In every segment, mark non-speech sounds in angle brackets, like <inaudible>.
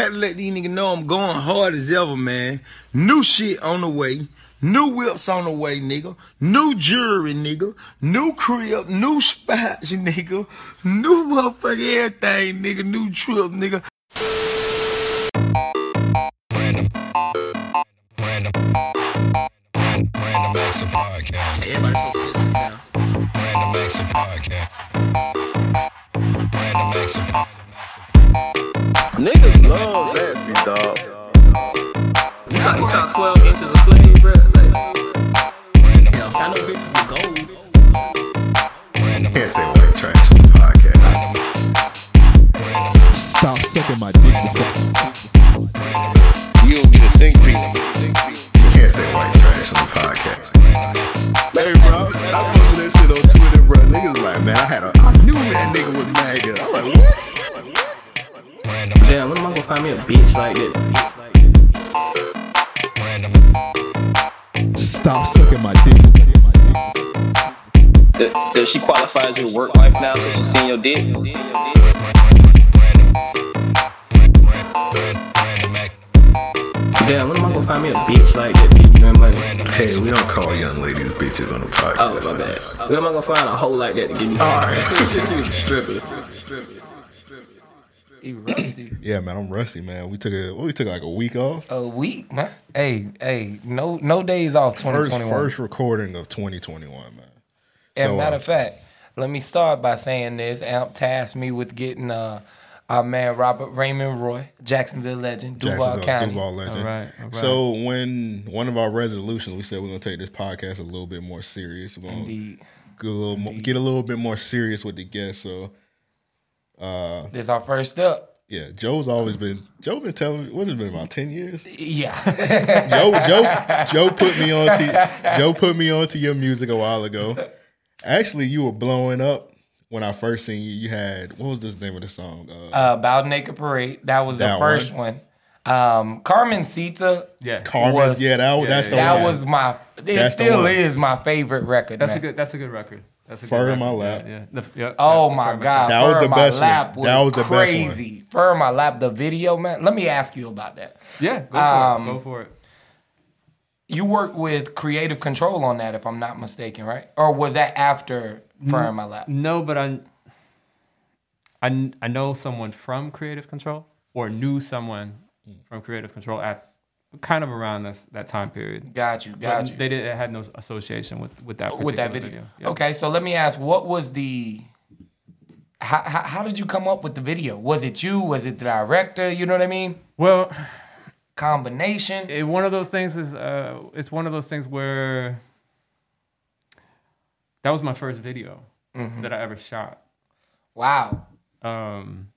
Had to let these niggas know I'm going hard as ever, man. New shit on the way. New whips on the way, nigga. New jewelry, nigga. New crib, new spots, <laughs> nigga. New motherfucking everything, nigga. New trip, nigga. Random. Random. Random Acts of Podcast. Everybody so sensitive now. Random Acts of Podcast. Random Acts of Niggas love Zaxby, dog. You saw, you saw 12 inches of sleeve, bro. Like, Random. I know bitches with gold. Can't say white trash on the podcast. Stop sucking my dick before. Bitch like that? Random. Stop sucking my dick. Does, does she qualify as your work wife now since she's seen your dick? Damn, when am I gonna find me a bitch like that? Give me money. Hey, we don't call young ladies bitches on the podcast. Oh, my bad. When am I gonna find a hoe like that to give me some? Alright. Just need <laughs> a stripper. He rusty. Yeah, man, I'm rusty, man. We took a what, we took like a week off. A week, man. Hey, hey, no, no days off. Twenty First twenty one. first recording of 2021, man. And So, matter uh, of fact, let me start by saying this. Amp tasked me with getting uh, our man Robert Raymond Roy, Jacksonville legend, Duval Jacksonville, County. Duval legend. All right, all right. So when one of our resolutions, we said we're gonna take this podcast a little bit more serious. We're gonna Indeed. get a little more, get a little bit more serious with the guests. So, uh, This our first step. Yeah, Joe's always been Joe been telling me what has it been about ten years. Yeah. <laughs> Joe Joe Joe put me on to Joe put me on to your music a while ago. Actually, you were blowing up when I first seen you. You had what was this name of the song? Uh, uh, About Naked Parade. That was the That first one. Um, Carmen Sita. Yeah. Carmen. was- yeah, that, that's the that one. was my. It That's the still is my favorite record. That's man. a good. That's a good record. That's a good Fur record. in my lap. Yeah. yeah. The- yeah, Oh yeah, my God! That was the my best one. lap was, That was the best one. crazy. Fur in my lap, the video, man. Let me ask you about that. Yeah. Go for Um, it. Go for it. You worked with Creative Control on that, if I'm not mistaken, right? Or was that after Fur in my lap? No, but I, I, I know someone from Creative Control or knew someone from Creative Control at kind of around this that time period. Got you, But got you. They did. It had no association with with that with that particular video. Yeah. Okay, so let me ask, what was the? How, how, how did you come up with the video? Was it you? Was it the director? You know what I mean? Well, combination. It, one of those things is uh, it's one of those things where that was my first video Mhm. that I ever shot. Wow. Um,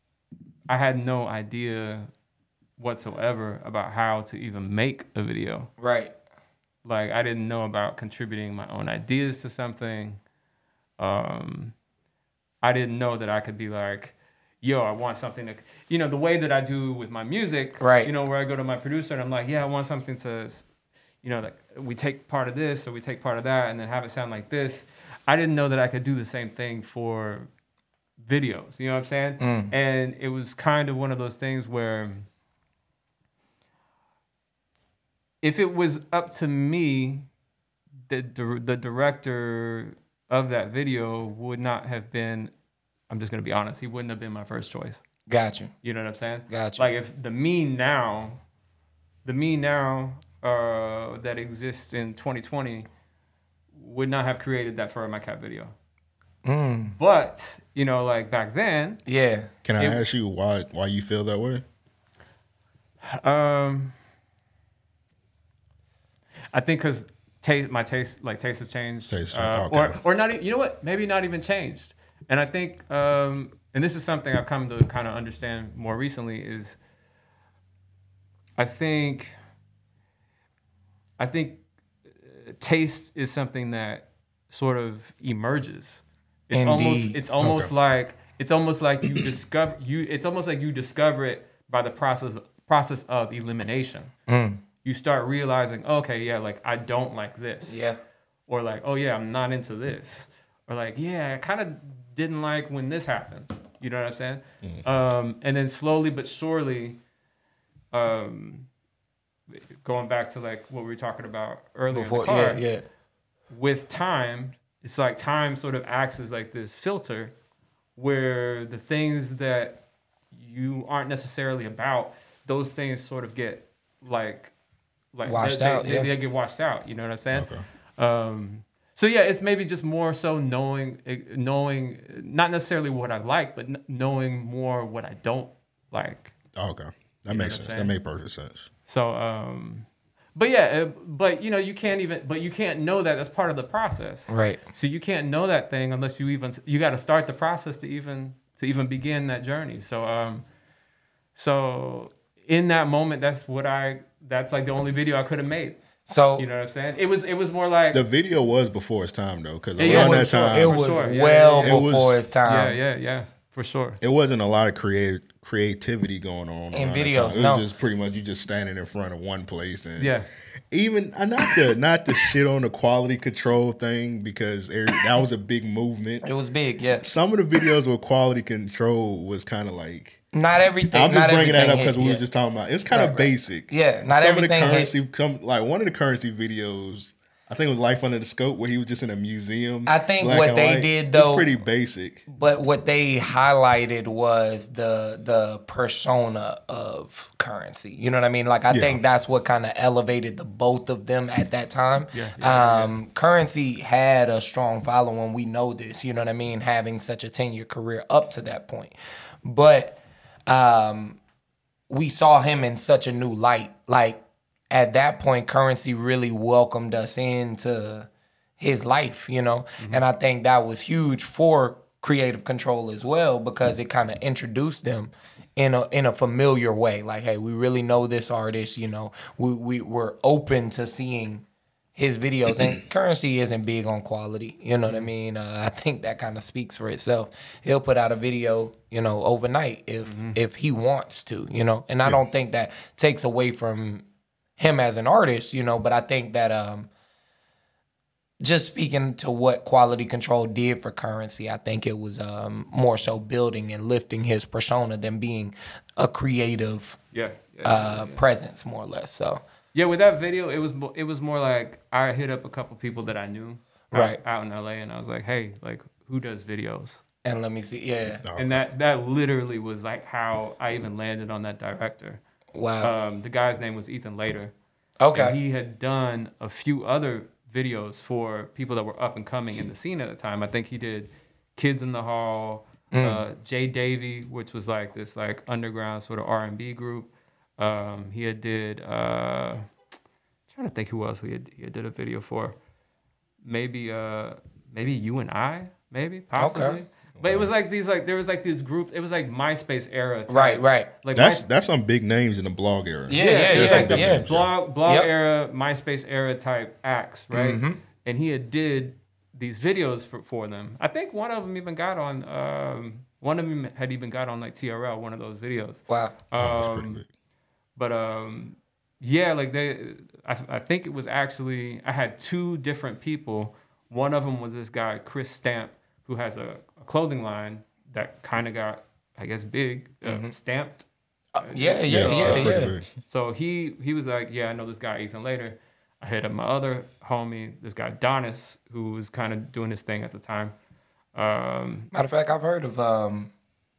I had no idea whatsoever about how to even make a video. Right. Like I didn't know about contributing my own ideas to something. Um, I didn't know that I could be like, yo, I want something to, you know, the way that I do with my music, Right. You know, where I go to my producer and I'm like, yeah, I want something to, you know, like we take part of this or we take part of that and then have it sound like this. I didn't know that I could do the same thing for videos. You know what I'm saying? Mm. And it was kind of one of those things where if it was up to me, the the director of that video would not have been. I'm just gonna be honest. He wouldn't have been my first choice. Gotcha. you. You know what I'm saying? Gotcha. Like if the me now, the me now uh, that exists in 2020 would not have created that for my cat video. Mm. But you know, like back then, Yeah. Can I it- ask you why why you feel that way? Um, I think because taste, my taste, like taste has changed, Taste, uh, okay. or or not. e- You know what? Maybe not even changed. And I think, um, and this is something I've come to kind of understand more recently is, I think, I think, uh, taste is something that sort of emerges. It's almost, Indeed. it's almost Okay. like it's almost like you discover you. It's almost like you discover it by the process process of elimination. Mm. You start realizing, okay, yeah, like I don't like this. Yeah. Or like, oh yeah, I'm not into this. Or like, yeah, I kind of didn't like when this happened. You know what I'm saying? Um, and then slowly but surely, um, going back to like what we were talking about earlier Before, car, yeah, yeah. with time, it's like time sort of acts as like this filter where the things that you aren't necessarily about, those things sort of get like like Washed they, out, They, yeah. they get washed out. You know what I'm saying? Um, so yeah, it's maybe just more so knowing knowing not necessarily what I like, but knowing more what I don't like. Oh, okay, that You makes sense. That saying? makes perfect sense. So, um, but yeah, uh, but you know, you can't even, but you can't know that that's part of the process, Right. So you can't know that thing unless you even you got to start the process to even to even begin that journey. So, um, so in that moment, that's what I that's like the only video I could have made. So You know what I'm saying? It was it was more like The video was before its time though, because Yeah, yeah, around for that time it was sure. Yeah, well yeah, yeah. It was- before its yeah, time. yeah, yeah, yeah, for sure. it wasn't a lot of creative creativity going on In around that videos, time. It no. was just pretty much you just standing in front of one place and Yeah. Even uh, not the not the shit on the quality control thing because that was a big movement. It was big, yeah. Some of the videos with quality control was kind of like Not everything. I'm just not bringing that up because we yeah. were just talking about. It's kind Right, of right. basic. Yeah, not Some everything of the hit. Curren$y come like one of the Curren$y videos. I think it was Life Under the Scope where he was just in a museum. I think what they white. did, it's though- pretty basic. But what they highlighted was the the persona of Curren$y. You know what I mean? Like I Yeah. think that's what kind of elevated the both of them at that time. Yeah, yeah, um, Curren$y had a strong following. We know this. You know what I mean? Having such a ten year career up to that point, but um, we saw him in such a new light. Like at that point, Curren$y really welcomed us into his life, you know? And I think that was huge for creative control as well because it kind of introduced them in a in a familiar way. Like, hey, we really know this artist, you know. We we were open to seeing his videos and <clears throat> Curren$y isn't big on quality you know what i mean? Uh, i think that kind of speaks for itself. He'll put out a video you know overnight if if he wants to you know? And i don't think that takes away from him as an artist you know but i think that um just speaking to what quality control did for Curren$y i think it was um more so building and lifting his persona than being a creative Yeah. yeah, uh presence more or less so Yeah, with that video, it was it was more like I hit up a couple people that I knew out, Right. out in LA, and I was like, hey, like who does videos? and let me see yeah And that that literally was like how I even landed on that director. wow Um, the guy's name was Ethan Lader. okay And he had done a few other videos for people that were up and coming in the scene at the time. I think he did Kids in the Hall, Mm. uh, J*Davey, which was like this like underground sort of R and B group. Um, he had did uh, trying to think who else he had, he had did a video for. Maybe uh, maybe you and I, maybe possibly. But it was like these like there was like this group. It was like MySpace era. type. Right, right. Like That's My- that's some big names in the blog era. Yeah, yeah, it's yeah, like the yeah. blog blog Yep. era, MySpace era type acts, right? Mhm. And he had did these videos for, for them. I think one of them even got on. Um, one of them had even got on like TRL, one of those videos. Wow. Oh, that's pretty Um, big. But um, yeah, like they, I, I think it was actually I had two different people. One of them was this guy Chris Stamp, who has a, a clothing line that kind of got, I guess, big, uh, Stampd. Mm-hmm. yeah, yeah, Yeah, yeah, yeah. So he he was like, yeah, I know this guy Ethan Lader. I hit up my other homie, this guy Donnis, who was kind of doing his thing at the time. Um, Matter of fact, I've heard of um,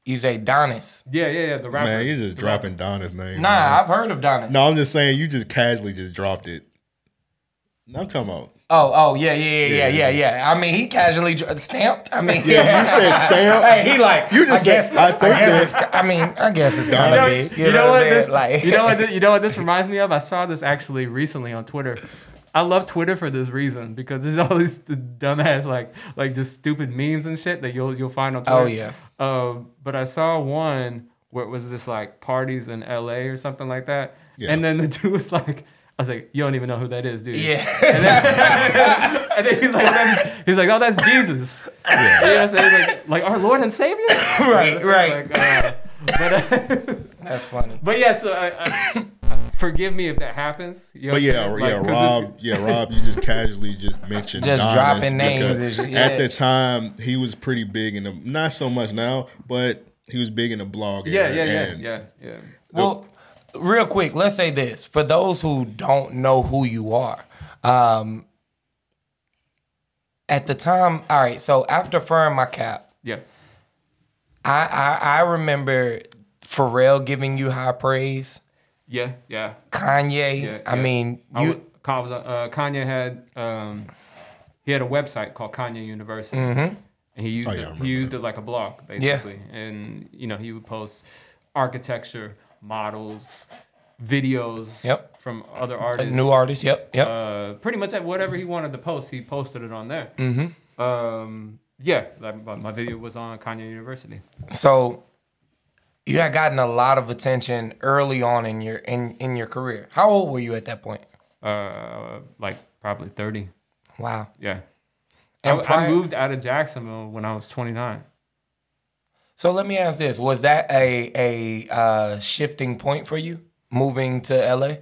you say Donnis. yeah, yeah, yeah, the rapper. Man, you're just the dropping Donna's name. Nah, man. I've heard of Donnis. No, I'm just saying you just casually just dropped it. No, I'm talking about. Oh, oh, yeah, yeah, yeah, yeah, Yeah. yeah, yeah. I mean, he casually dr- Stampd. I mean, Yeah, you said <laughs> stamp. hey, he like. You just I guess. said- I I, think guess that- it's. I mean, I guess it's You kind know, of big. you know what I'm this? <laughs> Like, you know what? This, you know what this reminds me of? I saw this actually recently on Twitter. I love Twitter for this reason because there's <laughs> all these dumbass like like just stupid memes and shit that you'll you'll find on Twitter. Oh, yeah. Um, but I saw one where it was just like parties in L.A. or something like that, Yeah. and then the <laughs> dude was like. I was like, you don't even know who that is, dude. Yeah. And then <laughs> he's like, that's, he's like, oh, that's Jesus. Yeah. You know what He's like, like our Lord and Savior. Right, right. Like, uh, but uh, That's funny. but yeah, so I, I, forgive me if that happens. You know But yeah, saying? yeah, Rob, yeah, Rob, you just casually just mentioned Just Donnis dropping names because and shit, At the time, he was pretty big in the not so much now, but he was big in the blog. yeah, era, yeah, yeah, yeah, yeah. Well, real quick, let's say this for those who don't know who you are. Um, at the time, all right. So after Fur in My Cap, Yeah. I I, I remember Pharrell giving you high praise. Yeah. Yeah. Kanye. Yeah, I yeah. mean, you. w- Ka- was, uh, Kanye had um, he had a website called Kanye UniverseCity, Mhm. and he used Oh, yeah, it, he used it like a blog basically, and you know he would post architecture models, videos Yep. from other a artists, new artists. Yep. Yep. Uh, pretty much whatever he wanted to post, he posted it on there. mm-hmm. Um, yeah, my, my video was on Kanye UniverseCity. So you had gotten a lot of attention early on in your in in your career. How old were you at that point? Uh, like probably thirty. Wow. Yeah. And I, I moved out of Jacksonville when I was 29. So let me ask this: Was that a a uh, shifting point for you moving to LA?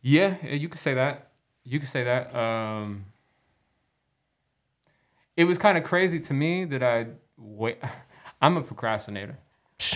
Yeah, yeah, you could say that. You could say that. Um, it was kind of crazy to me that I wait. <laughs> I'm a procrastinator.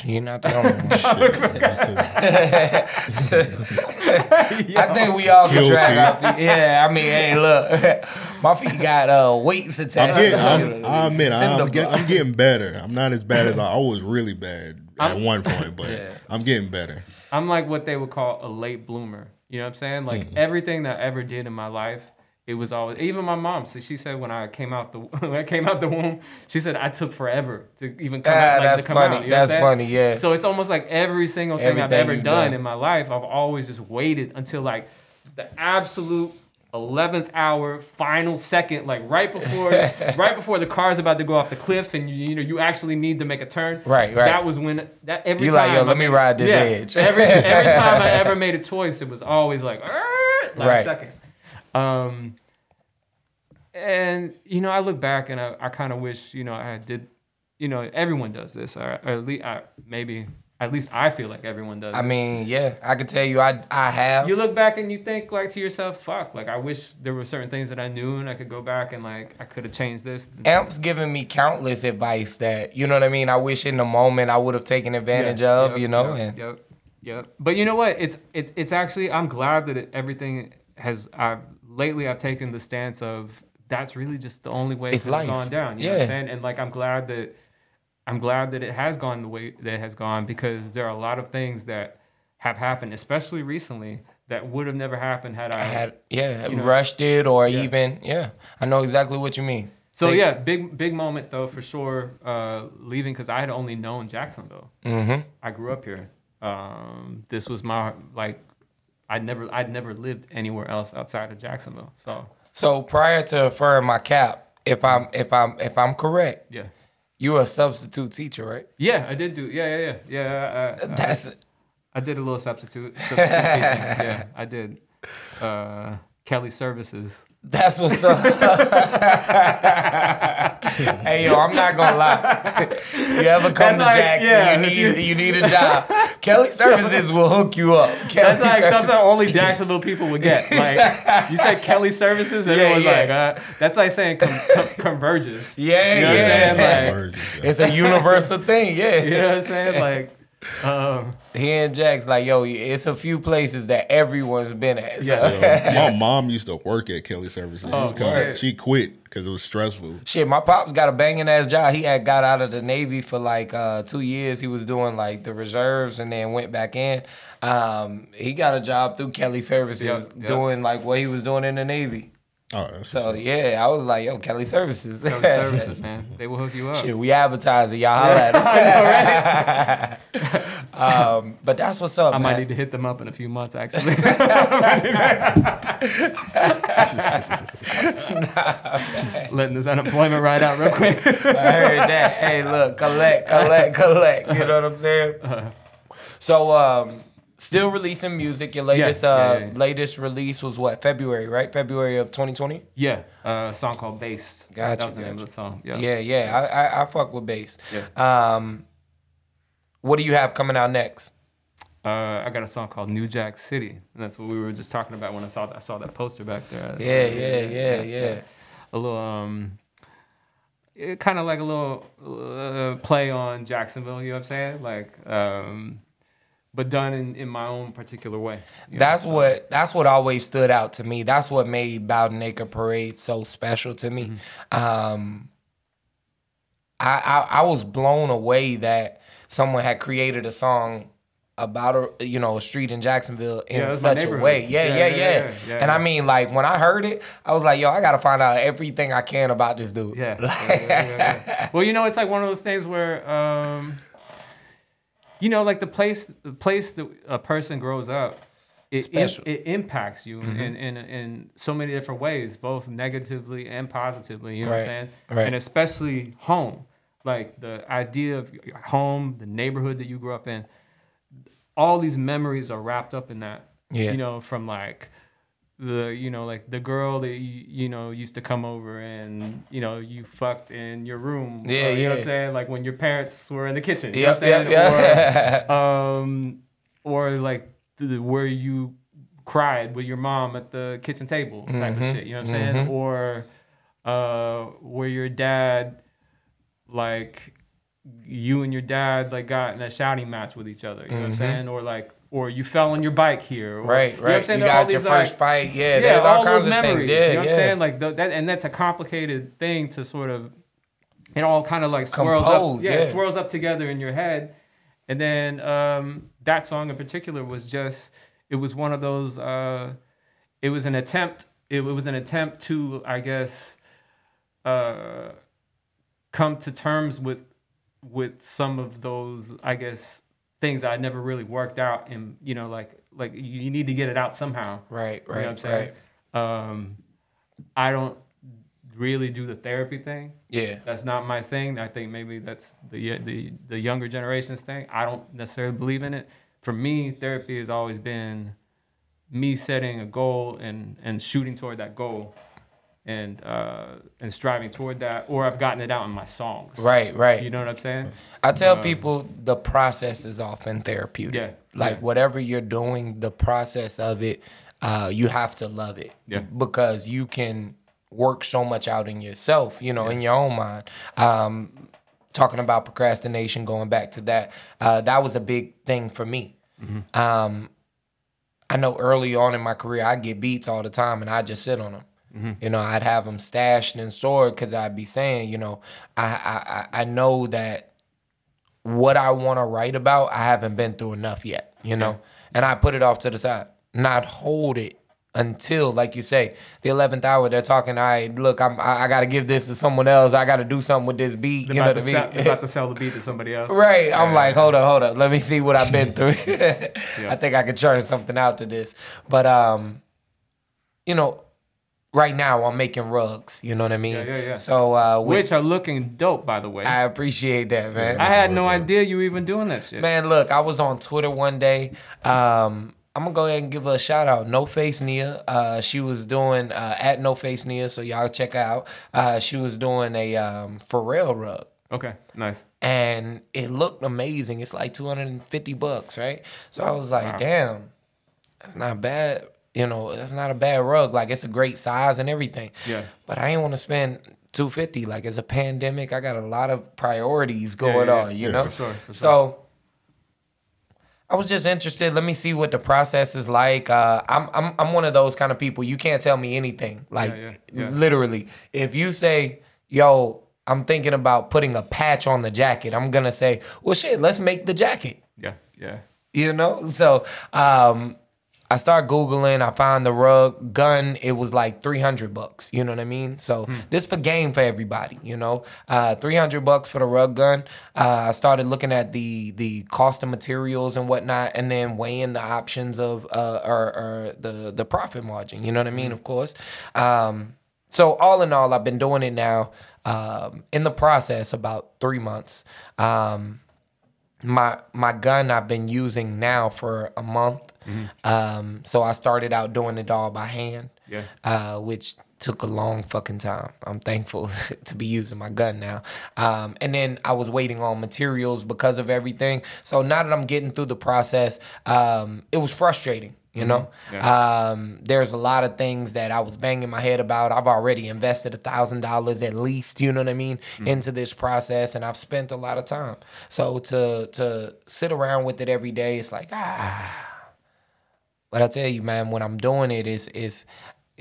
You're not the only one. <laughs> <laughs> I think we all can Guilty. drag our feet. Yeah, I mean, hey, look, <laughs> my feet got uh weights I'm attached. getting, to I'm, them. I admit, I'm, get. I'm getting better. I'm not as bad as I, I was really bad at I'm- one point, but Yeah. I'm getting better. I'm like what they would call a late bloomer. You know what I'm saying? Like everything that I ever did in my life, it was always. Even my mom. So she said when I came out the <laughs> when I came out the womb, she said I took forever to even come Ah, out. Like, that's to come funny. Out, you know That's funny, yeah. So it's almost like every single thing I've ever done, done. in my life, I've always just waited until like the absolute. 11th hour final second like right before <laughs> right before the car's about to go off the cliff and you, you know you actually need to make a turn Right, right. that was when that every You time like, yo, I let me ride this yeah, edge. every every <laughs> time I ever made a choice, it was always like last Right. second. Um, and you know, I look back and I, I kind of wish you know I did. You know, everyone does this, or, or at least I, maybe at least I feel like everyone does. I mean, yeah, I can tell you, I I have. you look back and you think like to yourself, "Fuck!" Like I wish there were certain things that I knew and I could go back and like I could have changed this. Amp's giving me countless advice that you know what I mean. I wish in the moment I would have taken advantage Yeah, of, yep, you know. Yep, and yep, yep. But you know what? It's it's it's actually I'm glad that it, everything has. I've lately I've taken the stance of that's really just the only way It's it's gone down. You know what Yeah. I'm saying? And like I'm glad that I'm glad that it has gone the way that it has gone because there are a lot of things that have happened, especially recently, that would have never happened had I I had yeah you know. rushed it or Yeah. even yeah. I know exactly what you mean. So yeah, big big moment though for sure. Uh, leaving because I had only known Jacksonville. Mhm. I grew up here. Um, this was my like, I'd never I'd never lived anywhere else outside of Jacksonville. So So prior to Fur in My Cap, if I'm if I'm if I'm correct, yeah, you were a substitute teacher, right? yeah, I did do yeah yeah yeah yeah. I, I, That's I, I did a little substitute. <laughs> substitute teaching. Yeah, I did. Uh, Kelly Services. That's what's up. <laughs> hey yo, I'm not gonna lie. you ever come That's to like- Jackson, yeah, you need you- you need a job. Kelly Services will hook you up. Kelly That's like something only Jacksonville people would get. Like you said, Kelly Services. Yeah, Everyone's yeah. like, uh, that's like saying com- com- converges. Yeah, You know what I'm yeah. Like, It's a universal thing, yeah. you know what I'm saying? Like, um, Here in Jack's like, yo, it's a few places that everyone's been at. So. my <laughs> mom used to work at Kelly Services. She, Oh, was come- shit. she quit because it was stressful. Shit, my pops got a banging ass job. He had got out of the Navy for like uh, two years. He was doing like the reserves and then went back in. Um, he got a job through Kelly Services Yep, yep. doing like what he was doing in the Navy. Oh, that's So yeah, I was like, yo, Kelly Services. Kelly Services, <laughs> man. They will hook you up. Shit, we advertising. Y'all holla at us. <laughs> <laughs> um, but that's what's up, I man. might need to hit them up in a few months, actually. Letting this unemployment ride out real quick. I heard that. Hey, look, collect, collect, collect. You know what I'm saying? So, um, still releasing music. Your latest, yeah, uh, yeah, yeah. latest release was what? February, right? February of 2020. yeah, uh, a song called Based. Gotcha, That was the name of the song. Yeah. Yeah, yeah. I, I, I fuck with bass. Yeah. Um, what do you have coming out next? Uh, I got a song called New Jack City, and that's what we were just talking about when I saw I saw that poster back there. Yeah, yeah, yeah, yeah. A little um, kind of like a little uh, play on Jacksonville. You know what I'm saying? Like um, but done in, in my own particular way. you know? That's what that's what always stood out to me. That's what made Bowden Acre Parade so special to me. Um, I, I I was blown away that someone had created a song about a you know a street in Jacksonville in Yeah, such a way. Yeah, Yeah, yeah, yeah, yeah. and I mean, like when I heard it, I was like, yo, I gotta find out everything I can about this dude. Yeah. <laughs> Well, you know, it's like one of those things where, um, you know, like the place, the place that a person grows up, it, Special. it impacts you Mhm. in, in in so many different ways, both negatively and positively. You know what I'm saying? right. And especially home, like the idea of your home, the neighborhood that you grew up in. All these memories are wrapped up in that. Yeah. You know, from like the you know like the girl that you, you know used to come over and you know you fucked in your room. Yeah, or, you know what. I'm saying? Like when your parents were in the kitchen. You Yep, know what I'm saying? yep, yeah. or, um or like the, where you cried with your mom at the kitchen table type Mhm, of shit. You know what I'm saying? Mhm. or uh where your dad like you and your dad like got in a shouting match with each other. You know what I'm Mhm. saying? Or like or you fell on your bike here or, Right, you know what I'm right. saying? You got your these, like- first fight. Yeah, there's all all kinds those of things. memories. Yeah, you know what yeah. I'm saying? Like th- that, and that's a complicated thing to sort of. It all kind of like swirls Compose, up. Yeah, yeah. it swirls up together in your head, and then um, that song in particular was just. It was one of those. Uh, it was an attempt. It, was an attempt to, I guess, uh, come to terms with with some of those, I guess, things that I never really worked out. And you know, like like you need to get it out somehow. Right, You know what I'm right, saying? Um, I don't really do the therapy thing. Yeah. That's not my thing. I think maybe that's the the the younger generation's thing. I don't necessarily believe in it. For me, therapy has always been me setting a goal and and shooting toward that goal and uh and striving toward that or I've gotten it out in my songs. Right, right. You know what I'm saying? I tell Um, people the process is often therapeutic. Yeah, Like yeah. whatever you're doing, the process of it, uh, you have to love it. Yeah. Because you can work so much out in yourself, you know, in your own mind. Um, talking about procrastination, going back to that, uh, that was a big thing for me. Mm-hmm. Um, I know early on in my career, I get beats all the time, and I just sit on them. Mm-hmm. You know, I'd have them stashed and stored because I'd be saying, you know, I I I I know that what I want to write about, I haven't been through enough yet. You know, and I put it off to the side, not hold it until, like you say, the eleventh hour. They're talking. All right, look, I'm I, I got to give this to someone else. I got to do something with this beat. They're you know what I sell, they're about to sell the beat to somebody <laughs> else. Right. I'm like, hold up, hold up. Let me see what I've been through. <laughs> I think I could churn something out to this. But um, you know, right now I'm making rugs. You know what I mean? Yeah, yeah, yeah. So uh, with- Which are looking dope, by the way. I appreciate that, man. I had no idea you were even doing that shit. Man, look, I was on Twitter one day. Um, I'm gonna go ahead and give her a shout out. No Face Nia. Uh, she was doing uh, at No Face Nia, so y'all check her out. Uh, she was doing a um, Pharrell rug. Okay, nice. and it looked amazing. It's like 250 bucks, right? So I was like, Wow. damn, that's not bad. You know, that's not a bad rug. Like it's a great size and everything. Yeah. But I ain't want to spend 250. Like it's a pandemic. I got a lot of priorities Yeah, going yeah, on, you yeah, know? for sure, for sure. So I was just interested. Let me see what the process is like. Uh, I'm I'm I'm one of those kind of people. You can't tell me anything. Like yeah, yeah. literally, if you say, "Yo, I'm thinking about putting a patch on the jacket," I'm gonna say, "Well, shit, let's make the jacket." Yeah, yeah. You know. So um, I start googling. I find the rug gun. It was like 300 bucks. You know what I mean? So this for game for everybody. You know, uh, 300 bucks for the rug gun. Uh, I started looking at the the cost of materials and whatnot, and then weighing the options of uh, or, or the the profit margin. You know what I mean? Of course. Um, so all in all, I've been doing it now. Um, in the process, about three months. Um, my my gun I've been using now for a month. Um, so I started out doing it all by hand. Yeah. Uh, which took a long fucking time. I'm thankful <laughs> to be using my gun now. Um, and then I was waiting on materials because of everything. So now that I'm getting through the process, um, it was frustrating You know, um, there's a lot of things that I was banging my head about. I've already invested a thousand dollars at least, you know what I mean, into this process, and I've spent a lot of time. So to to sit around with it every day, it's like ah. But I tell you, man, when I'm doing it, it, is is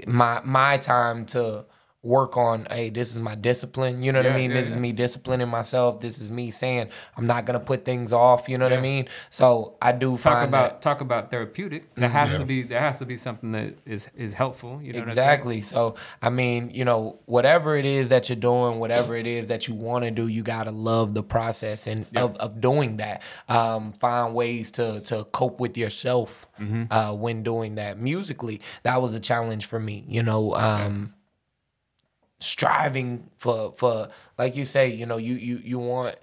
my my time to work on. Hey, this is my discipline. You know what I mean? yeah, this is me disciplining myself. This is me saying I'm not gonna put things off. You know what I mean? So I do Talk find about that. talk about therapeutic. That has to be there has to be something that is is helpful. You know? Exactly. So, I mean, you know, whatever it is that you're doing, whatever it is that you want to do, you gotta love the process and of, of doing that. Um, find ways to to cope with yourself Mm-hmm. uh, when doing that. Musically, that was a challenge for me. You know, um, striving for for like you say, you know, you you you want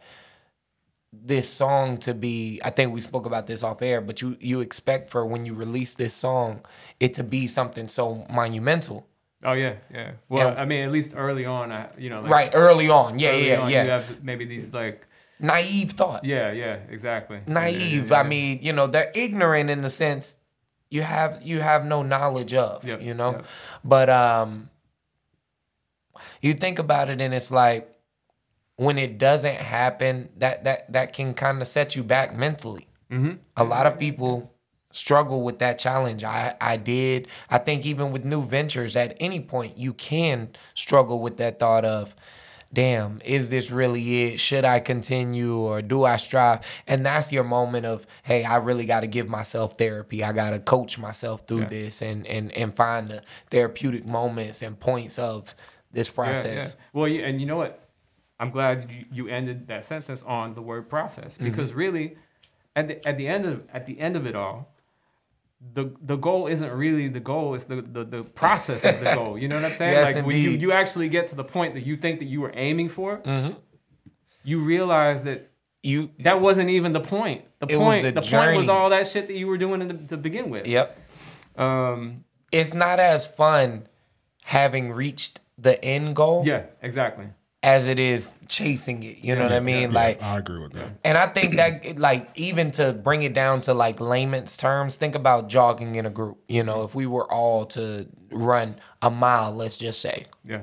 this song to be I think we spoke about this off air, but you you expect for when you release this song it to be something so monumental. Oh yeah, yeah. Well, And- I mean, at least early on, I, you know, like right, early on. Yeah, early yeah, on, yeah. You have maybe these like Naive thoughts. yeah, yeah, exactly. Naive. Yeah, I mean, you know, they're ignorant in the sense you have you have no knowledge of, Yep, you know? yep. But um you think about it and it's like when it doesn't happen, that that that can kind of set you back mentally. Mm-hmm. A lot of people struggle with that challenge. I I did. I think even with new ventures, at any point you can struggle with that thought of, damn, is this really it? Should I continue or do I strive? And that's your moment of, hey, I really got to give myself therapy. I got to coach myself through Yeah. this and and and find the therapeutic moments and points of this process. Well, you, and you know what? I'm glad you, you ended that sentence on the word process Mm-hmm. because really, at the at the end of at the end of it all, the the goal isn't really the goal. It's the the, the process is the goal. You know what I'm saying? <laughs> Yes, like when you you actually get to the point that you think that you were aiming for, Mm-hmm. you realize that You that wasn't even the point. The point the the, point was all that shit that you were doing in the, to begin with. Yep. Um. It's not as fun having reached the end goal Yeah. Exactly. as it is chasing it. You know what I mean? Like I agree with that. And I think that, like, even to bring it down to like layman's terms, think about jogging in a group. You know, if we were all to run a mile, let's just say, Yeah.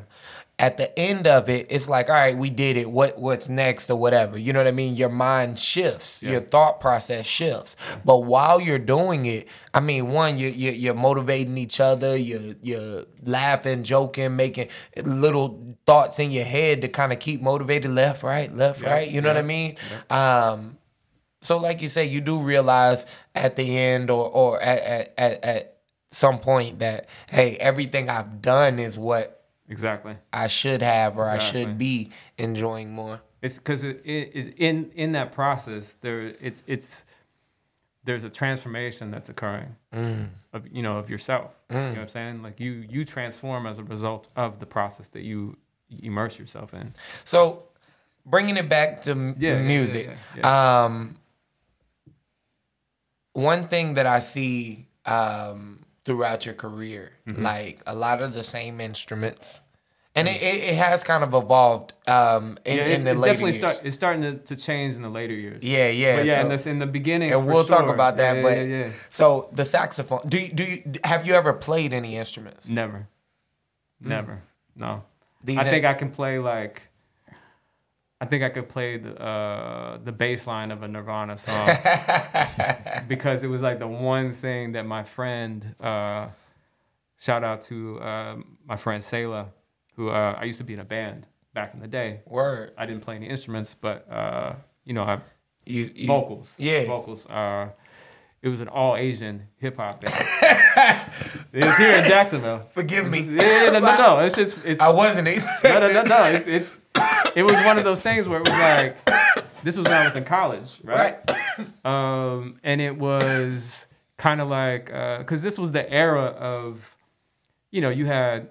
At the end of it, it's like, all right, we did it. What what's next or whatever. You know what I mean? Your mind shifts, your thought process shifts. But while you're doing it, I mean, one, you you you're motivating each other. You're you're laughing, joking, making little thoughts in your head to kind of keep motivated. Left, right, left, Yeah, right. You know what I yeah, mean? Um, so like you say, you do realize at the end or or at at, at, at some point that hey, everything I've done is what Exactly. I should have or I should be enjoying more. It's because it it is in in that process there it's it's there's a transformation that's occurring of you know of yourself. You know what I'm saying? Like you you transform as a result of the process that you immerse yourself in. So, bringing it back to Yeah, yeah, yeah, music, yeah, um, one thing that I see um, throughout your career, Mm-hmm. like a lot of the same instruments, and it, it, it has kind of evolved um, in, yeah, in it's, the it's later definitely years. start it's starting to, to change in the later years. yeah, yeah. But yeah, so- in, this, in the beginning, and we'll talk about that. Yeah, but yeah, so the saxophone. Do you, do you have you ever played any instruments? never, never, no. These I think I can play like. I think I could play the uh, the bass line of a Nirvana <laughs> song because it was like the one thing that my friend, uh, shout out to uh, my friend Sayla, who uh, I used to be in a band back in the day. Word. I didn't play any instruments, but uh, you know, I You, you- vocals. Yeah. vocals. Uh, it was an all Asian hip hop band. <laughs> it was here in Jacksonville. Forgive me. Yeah, no, no, no. It's just it's I wasn't. <laughs> no, no, no, no. It's, it's it was one of those things where it was like this was when I was in college, right? Um, and it was kind of like because this was the era of, you know, you had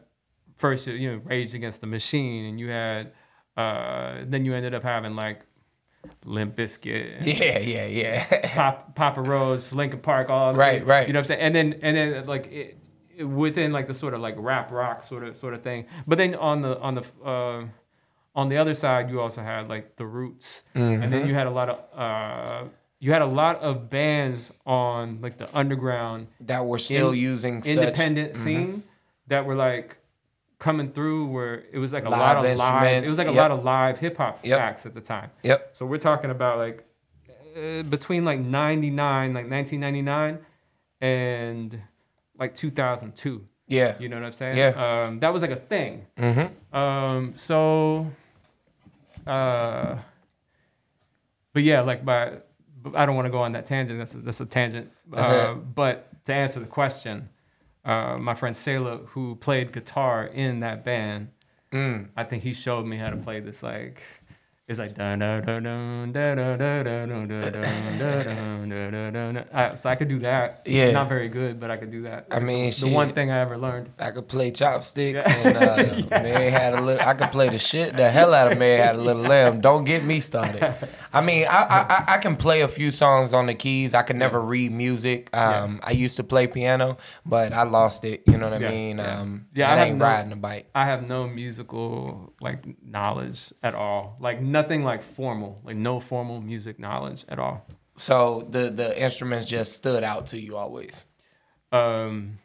first you know Rage Against the Machine, and you had uh, then you ended up having like Limp Bizkit, <laughs> Yeah, yeah, yeah. Pop, Papa Roach, Linkin Park, all Right, right. You know what I'm saying? And then and then like it, it- within like the sort of like rap rock sort of sort of thing. But then on the on the uh, on the other side, you also had like the Roots, and Mm-hmm. then you had a lot of uh, you had a lot of bands on like the underground That were still in- using such- independent Mhm. scene that were like coming through where it was like a Live lot of live it was like a yep. lot of live hip hop Yep. acts at the time. Yep. So we're talking about like uh, between like 99 like 1999 and like 2002. Yeah. You know what I'm saying? Yeah. Um, that was like a thing. Mm-hmm. Um, so, uh, but yeah, like by, but I don't want to go on that tangent. That's a, that's a tangent. Uh, Uh-huh. but to answer the question, uh, my friend Sayla, who played guitar in that band, Mm. I think he showed me how to play this like. It's like So I could do that. Yeah. Not very good, but I could do that. I mean, the one thing I ever learned. I could play chopsticks and uh, Mary had a little. I could play the shit the hell out of Mary had a little lamb. Don't get me started. I mean, I, I I- can play a few songs on the keys. I can never read music. Um, I used to play piano, but I lost it. You know what I mean? Um, Yeah, I ain't riding a bike. I have no musical like knowledge at all. Like nothing like formal. Like no formal music knowledge at all. So the the instruments just stood out to you always. Um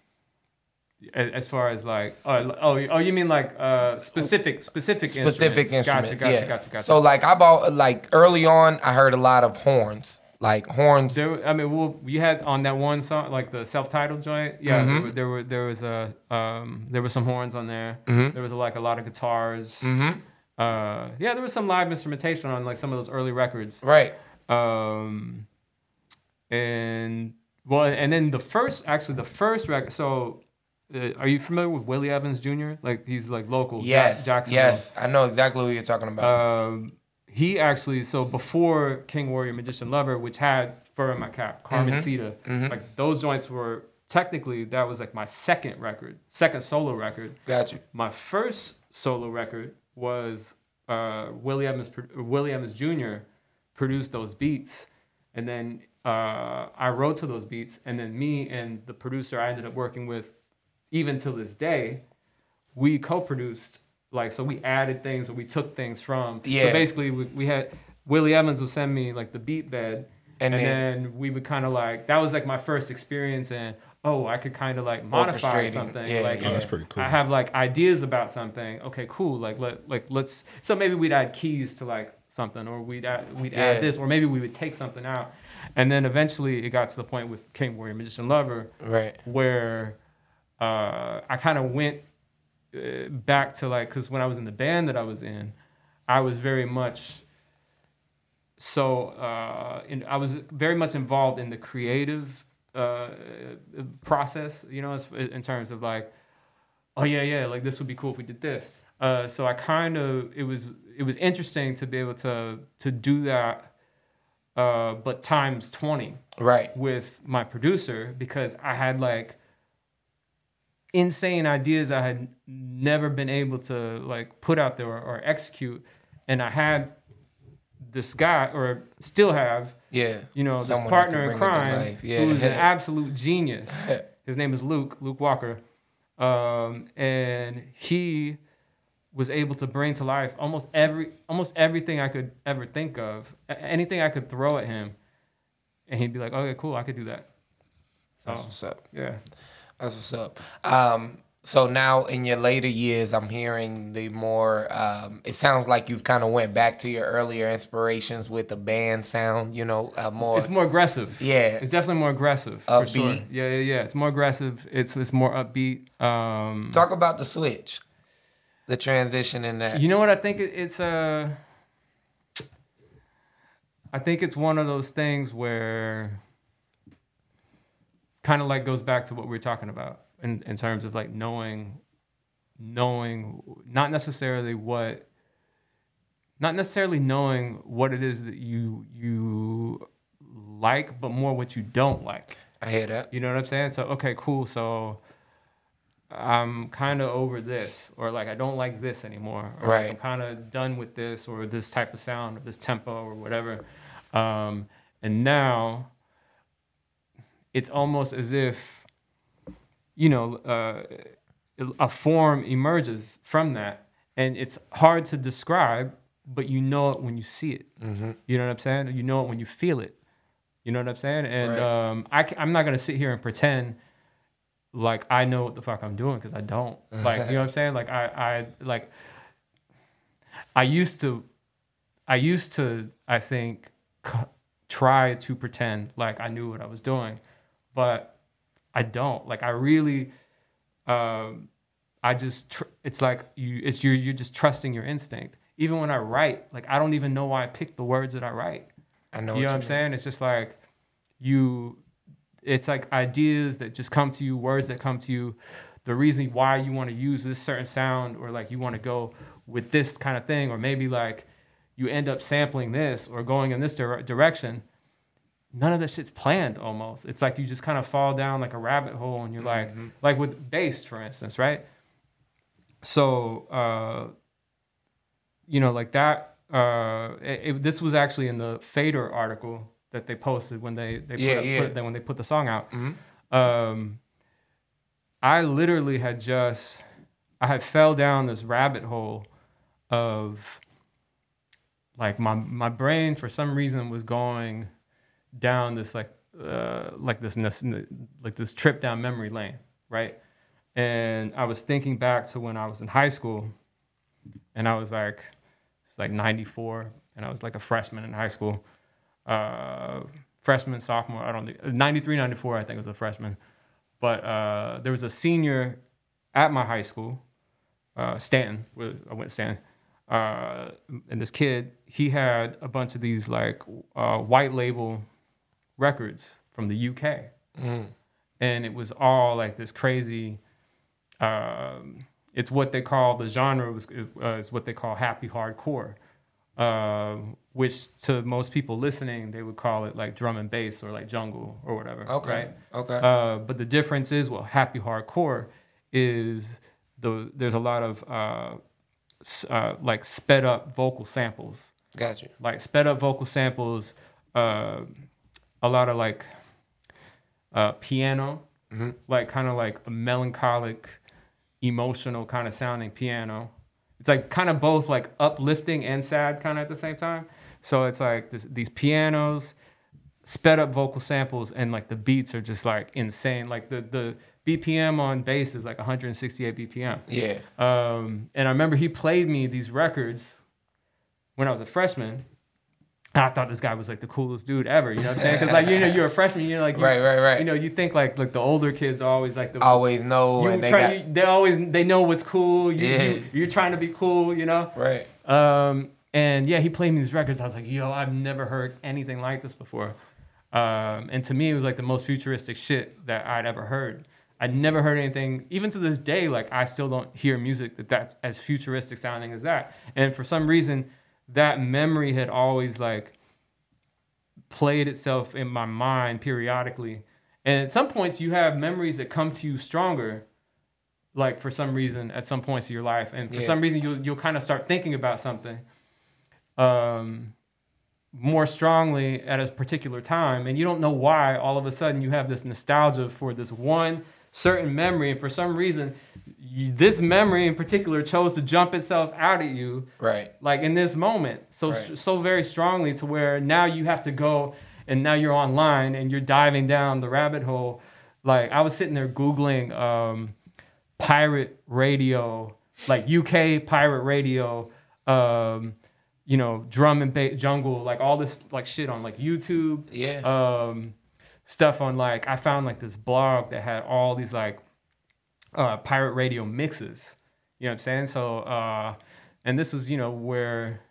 as far as like oh oh, oh you mean like uh specific specific Specific instruments. instruments. Gotcha, gotcha, yeah. gotcha, gotcha. So like i bought like early on, I heard a lot of horns, like horns. There, I mean, well, you had on that one song, like the self-titled joint. Yeah, Mhm. there, were, there were there was a um, there were some horns on there. Mhm. There was like a lot of guitars. Mhm. Uh, yeah, there was some live instrumentation on like some of those early records. Right. Um, and well, and then the first, actually, the first record. So, uh, are you familiar with Willie Evans Jr.? Like he's like local. Ja- Yes, Jacksonville. yes, I know exactly what you're talking about. Um, he actually so before King Warrior Magician Lover, which had Fur in My Cap, Carmen Mhm, Sita, mhm. like those joints were technically that was like my second record, second solo record. Got you. My first solo record was uh, Willie Evans Willie Evans Jr. produced those beats, and then uh, I wrote to those beats, and then me and the producer I ended up working with, even till this day, we co-produced. Like so, we added things or we took things from. Yeah. So basically, we, we had Willie Evans would send me like the beat bed, And and, then- then, we would kind of like that was like my first experience in oh I could kind of like modify something. Yeah, like yeah. That's pretty cool. I have like ideas about something. Okay, cool. Like let like let's so maybe we'd add keys to like something or we'd add we'd Yeah. add this or maybe we would take something out. And then eventually it got to the point with King Warrior Magician Lover Right. where uh, I kind of went uh, back to like because when I was in the band that I was in, I was very much so uh, in, I was very much involved in the creative uh, process, you know, as- in terms of like, oh yeah, yeah, like this would be cool if we did this. Uh, so I kind of it was it was interesting to be able to to do that, uh, but times twenty Right. with my producer because I had like insane ideas I had never been able to like put out there or, or execute, and I had this guy or still have Yeah. you know this partner in bring it to crime. Yeah. who's an <laughs> absolute genius. <laughs> His name is Luke Luke Walker, um, and he was able to bring to life almost every almost everything I could ever think of, A- anything I could throw at him, and he'd be like, "Okay, cool, I could do that." So That's what's up. yeah. That's what's up. Um, so now in your later years, I'm hearing the more. Um, it sounds like you've kind of went back to your earlier inspirations with the band sound. You know, uh, more. It's more aggressive. Yeah. It's definitely more aggressive. For sure. Upbeat. Yeah, yeah, yeah. It's more aggressive. It's it's more upbeat. Um, Talk about the switch, the transition in that. You know what? I think it, it's a. I think it's one of those things where. Kind of like goes back to what we were talking about in in terms of like knowing, knowing not necessarily what. Not necessarily knowing what it is that you you like, but more what you don't like. I hear that. You know what I'm saying? So okay, cool. So I'm kind of over this, or like I don't like this anymore, or like, I'm kind of done with this, or this type of sound, or this tempo, or whatever. Um, and now it's almost as if you know uh, a form emerges from that, and it's hard to describe, but you know it when you see it. Mm-hmm. You know what I'm saying? You know it when you feel it. You know what I'm saying? And Right. um, I, I'm not gonna sit here and pretend like I know what the fuck I'm doing because I don't. <laughs> Like, you know what I'm saying? Like I, I like I used to, I used to, I think, c- try to pretend like I knew what I was doing, but I don't. Like I really, um, I just, tr- it's like you, it's you're you're just trusting your instinct. Even when I write, like I don't even know why I pick the words that I write. I know You know what I'm you saying? It's just like you it's like ideas that just come to you, words that come to you, the reason why you want to use this certain sound or like you want to go with this kind of thing or maybe like you end up sampling this or going in this dire- direction. None of that shit's planned almost. It's like you just kind of fall down like a rabbit hole and you're like like with bass for instance, right? So uh you know, like that. Uh, it, it- this was actually in the Fader article that they posted when they they Yeah, put, yeah. put when they put the song out. Mhm. Um, I literally had just I had fell down this rabbit hole of like my my brain for some reason was going down this like uh, like this like this trip down memory lane, right? And I was thinking back to when I was in high school, and I was like, it's like '94, and I was like a freshman in high school, uh, freshman sophomore. I don't think '93, '94. I think I was a freshman, but uh, there was a senior at my high school, uh, Stanton. I went to Stanton. Uh, and this kid, he had a bunch of these like uh, white label records from the UK, Mm. and it was all like this crazy. Um, it's what they call the genre was uh, is what they call happy hardcore, um, which to most people listening they would call it like drum and bass or like jungle or whatever. Okay, Right? okay. Uh, but the difference is, well, happy hardcore is the there's a lot of uh, uh, like sped up vocal samples Gotcha. like sped up vocal samples, uh, a lot of like uh, piano, like kind of like a melancholic, emotional kind of sounding piano. It's like kind of both like uplifting and sad kind of at the same time. So it's like this, these pianos, sped up vocal samples, and like the beats are just like insane. Like the the BPM on bass is like 168 BPM. Yeah. Um, and I remember he played me these records when I was a freshman. And I thought this guy was like the coolest dude ever. You know what I'm saying? Because like you know you're a freshman, you're like you, Right, right, right. You know you think like like the older kids are always like the Always know, you and they try- got you- they always they know what's cool. You, Yeah. you, you're trying to be cool, you know. right. Um, and yeah, he played me these records. I was like, yo, I've never heard anything like this before. Um, and to me, it was like the most futuristic shit that I'd ever heard. I'd never heard anything, even to this day, like I still don't hear music that that's as futuristic sounding as that. And for some reason, that memory had always like played itself in my mind periodically. And at some points, you have memories that come to you stronger like for some reason at some points of your life and for Yeah. some reason you'll you'll kind of start thinking about something um more strongly at a particular time and you don't know why all of a sudden you have this nostalgia for this one certain memory and for some reason you, this memory in particular chose to jump itself out at you Right. like in this moment so Right. so very strongly to where now you have to go and now you're online and you're diving down the rabbit hole like i was sitting there googling um pirate radio like uk pirate radio um you know drum and bass jungle like all this like shit on like youtube Yeah. um stuff on like i found like this blog that had all these like uh pirate radio mixes. You know what i'm saying? So uh and this was you know where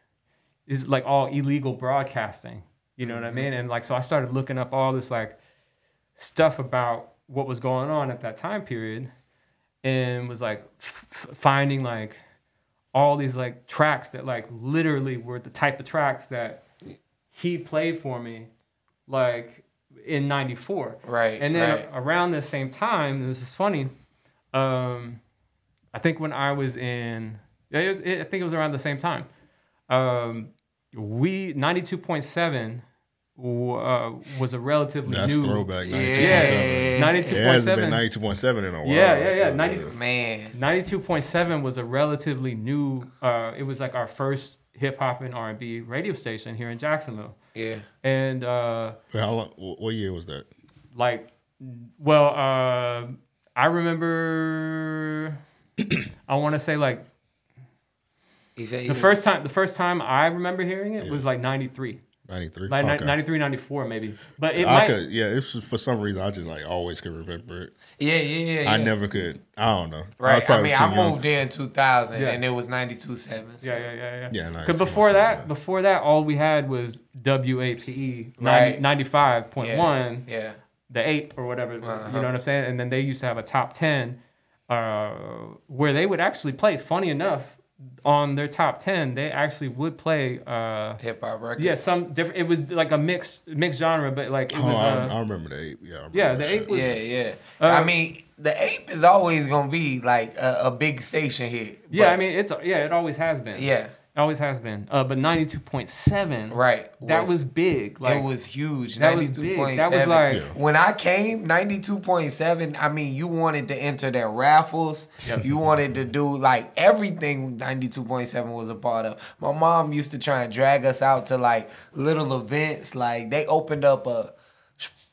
is like all illegal broadcasting. You know what i mean? And like so i started looking up all this like stuff about what was going on at that time period and was like f- finding like all these like tracks that like literally were the type of tracks that he played for me. Like in 94 Right, and then right. around the same time this is funny um i think when i was in it was, it, i think it was around the same time um we 92.7 w- uh, was a relatively That's new throwback. 92.7. yeah, 92.7 It hasn't been 92.7 in a while. yeah, yeah, yeah. 90, Man. 92.7 was a relatively new, uh, it was like our first hip hop and R and B radio station here in Jacksonville. Yeah. And uh, How long? What year was that? like, well, uh, I remember. I want to say like He said he the was- first time. The first time I remember hearing it was like '93. 93? Like Okay. 93, 94 maybe. But it I might. could, yeah. It's just for some reason I just like always could remember it. Yeah, yeah, yeah. I yeah. never could. I don't know. Right. I, probably mean, too I young. moved in 2000 Yeah. and it was 92 7. Yeah, yeah, yeah, yeah. Yeah, Because 92, before that, yeah. before that, all we had was WAPE Right. 95.1, Yeah. the ape or whatever. Uh-huh. You know what I'm saying? And then they used to have a top 10 uh, where they would actually play. Funny enough, on their top 10, they actually would play. Uh, Hip hop record. yeah, some different. It was like a mixed mixed genre, but like it Oh, was. I, Uh, I remember the ape. Yeah, I remember yeah, the shit. ape was. Yeah, yeah. Uh, I mean, the ape is always gonna be like a, a big station hit. Yeah, but- I mean it's yeah, it always has been. yeah, It always has been. Uh, but 92.7. right. That was, big. Like it was huge. that was big. point That was like- Yeah. when I came, ninety-two point seven. I mean, you wanted to enter their raffles. Yep. You wanted to do like everything. Ninety-two point seven was a part of. My mom used to try and drag us out to like little events. Like they opened up a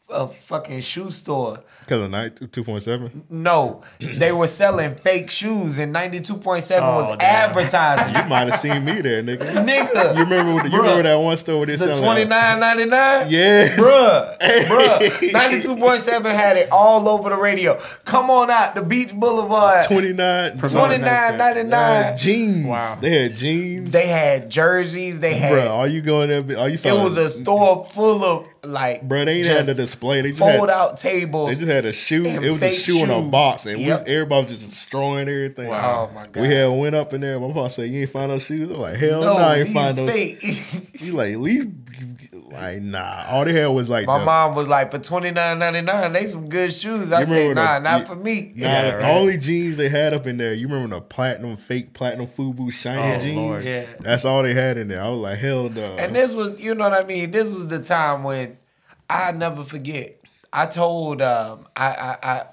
a fucking shoe store. Because of night two point seven. No, they were selling fake shoes, and ninety-two point seven Oh, was damn. advertising. You might have seen me there, nigga. Nigga, You remember? You Bruh. remember that one store where they the selling uh, twenty nine ninety nine. Yes. Bruh, bruh, 92.7 had it all over the radio. Come on out, the Beach Boulevard. twenty nine. Promote. Twenty-nine ninety-nine. jeans. Wow. They had jeans. They had jerseys. They had. Bro, are you going there? Are you? it was a store full of like. Bro, they ain't had the display. They just fold had. out tables. They just had a shoe. It was a shoe in a box, and Yep. we, everybody was just destroying everything. Wow. Oh, my God. We had went up in there. My papa said, "You ain't find those shoes." I'm like, "Hell no, no, I ain't find those." fake. He's like, "Leave." Like, nah. All they had was like My the- mom was like, for twenty nine ninety nine, they some good shoes. I said, nah, the- not for me. Nah, Yeah, the right. only jeans they had up in there, you remember the platinum, fake platinum FUBU shiny Oh, jeans? Lord. Yeah. That's all they had in there. I was like, hell no. And this was, you know what I mean? This was the time when I never forget. I told um I I, I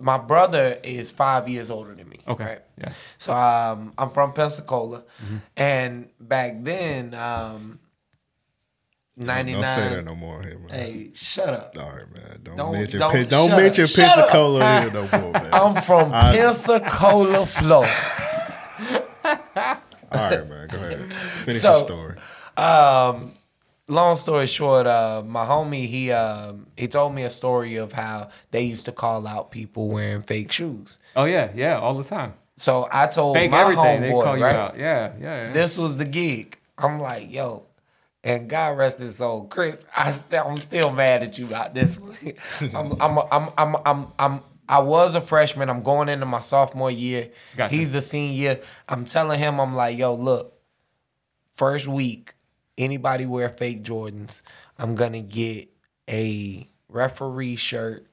my brother is five years older than me. Okay. Right? Yeah. So um I'm from Pensacola. And back then, um ninety Don't say that nine no more here, man. Hey, shut up. All right, man. Don't, Don't- mention don't- Pen- don't shut mention up. Up. Pensacola here no <laughs> more, man. I'm from I- Pensacola, Florida. All right, man. Go ahead. <laughs> Finish So- the story. Um, long story short, uh, my homie he um he told me a story of how they used to call out people wearing fake shoes. Oh yeah, yeah, all the time. So I told Fake my everything. Homeboy, right? out. Yeah, yeah. yeah. This was the gig. I'm like, yo, and God rest his soul, Chris. I st- I'm still mad at you about this one. <laughs> I'm, <laughs> I'm, I'm, I'm, I'm, I'm, I was a freshman. I'm going into my sophomore year. Gotcha. He's a senior. I'm telling him, I'm like, yo, look, first week, anybody wear fake Jordans, I'm gonna get a referee shirt.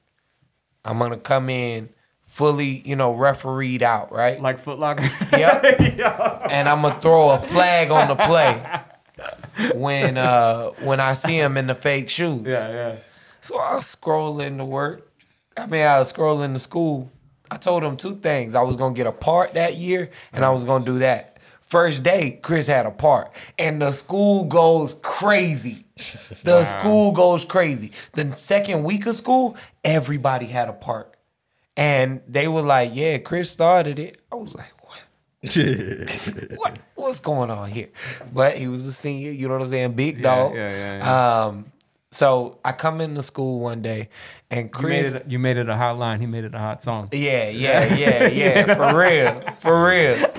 I'm gonna come in fully, you know, refereed out, right? like Foot Locker. Yep. <laughs> Yeah. and I'm gonna throw a flag on the play when uh when I see him in the fake shoes. Yeah, yeah. So I was scrolling to work. I mean, I was scrolling to school. I told him two things. I was gonna get a part that year, and I was gonna do that. First day, Chris had a part, and the school goes crazy. The school goes crazy. The second week of school, everybody had a part, and they were like, "Yeah, Chris started it." I was like, "What? <laughs> what? What's going on here?" But he was a senior. You know what I'm saying? Big Yeah, dog. yeah, yeah, yeah. Um, so I come into school one day, and You made, Chris. it, you made it a hot line. He made it a hot song. Yeah, <laughs> yeah, yeah, yeah, for real, for real.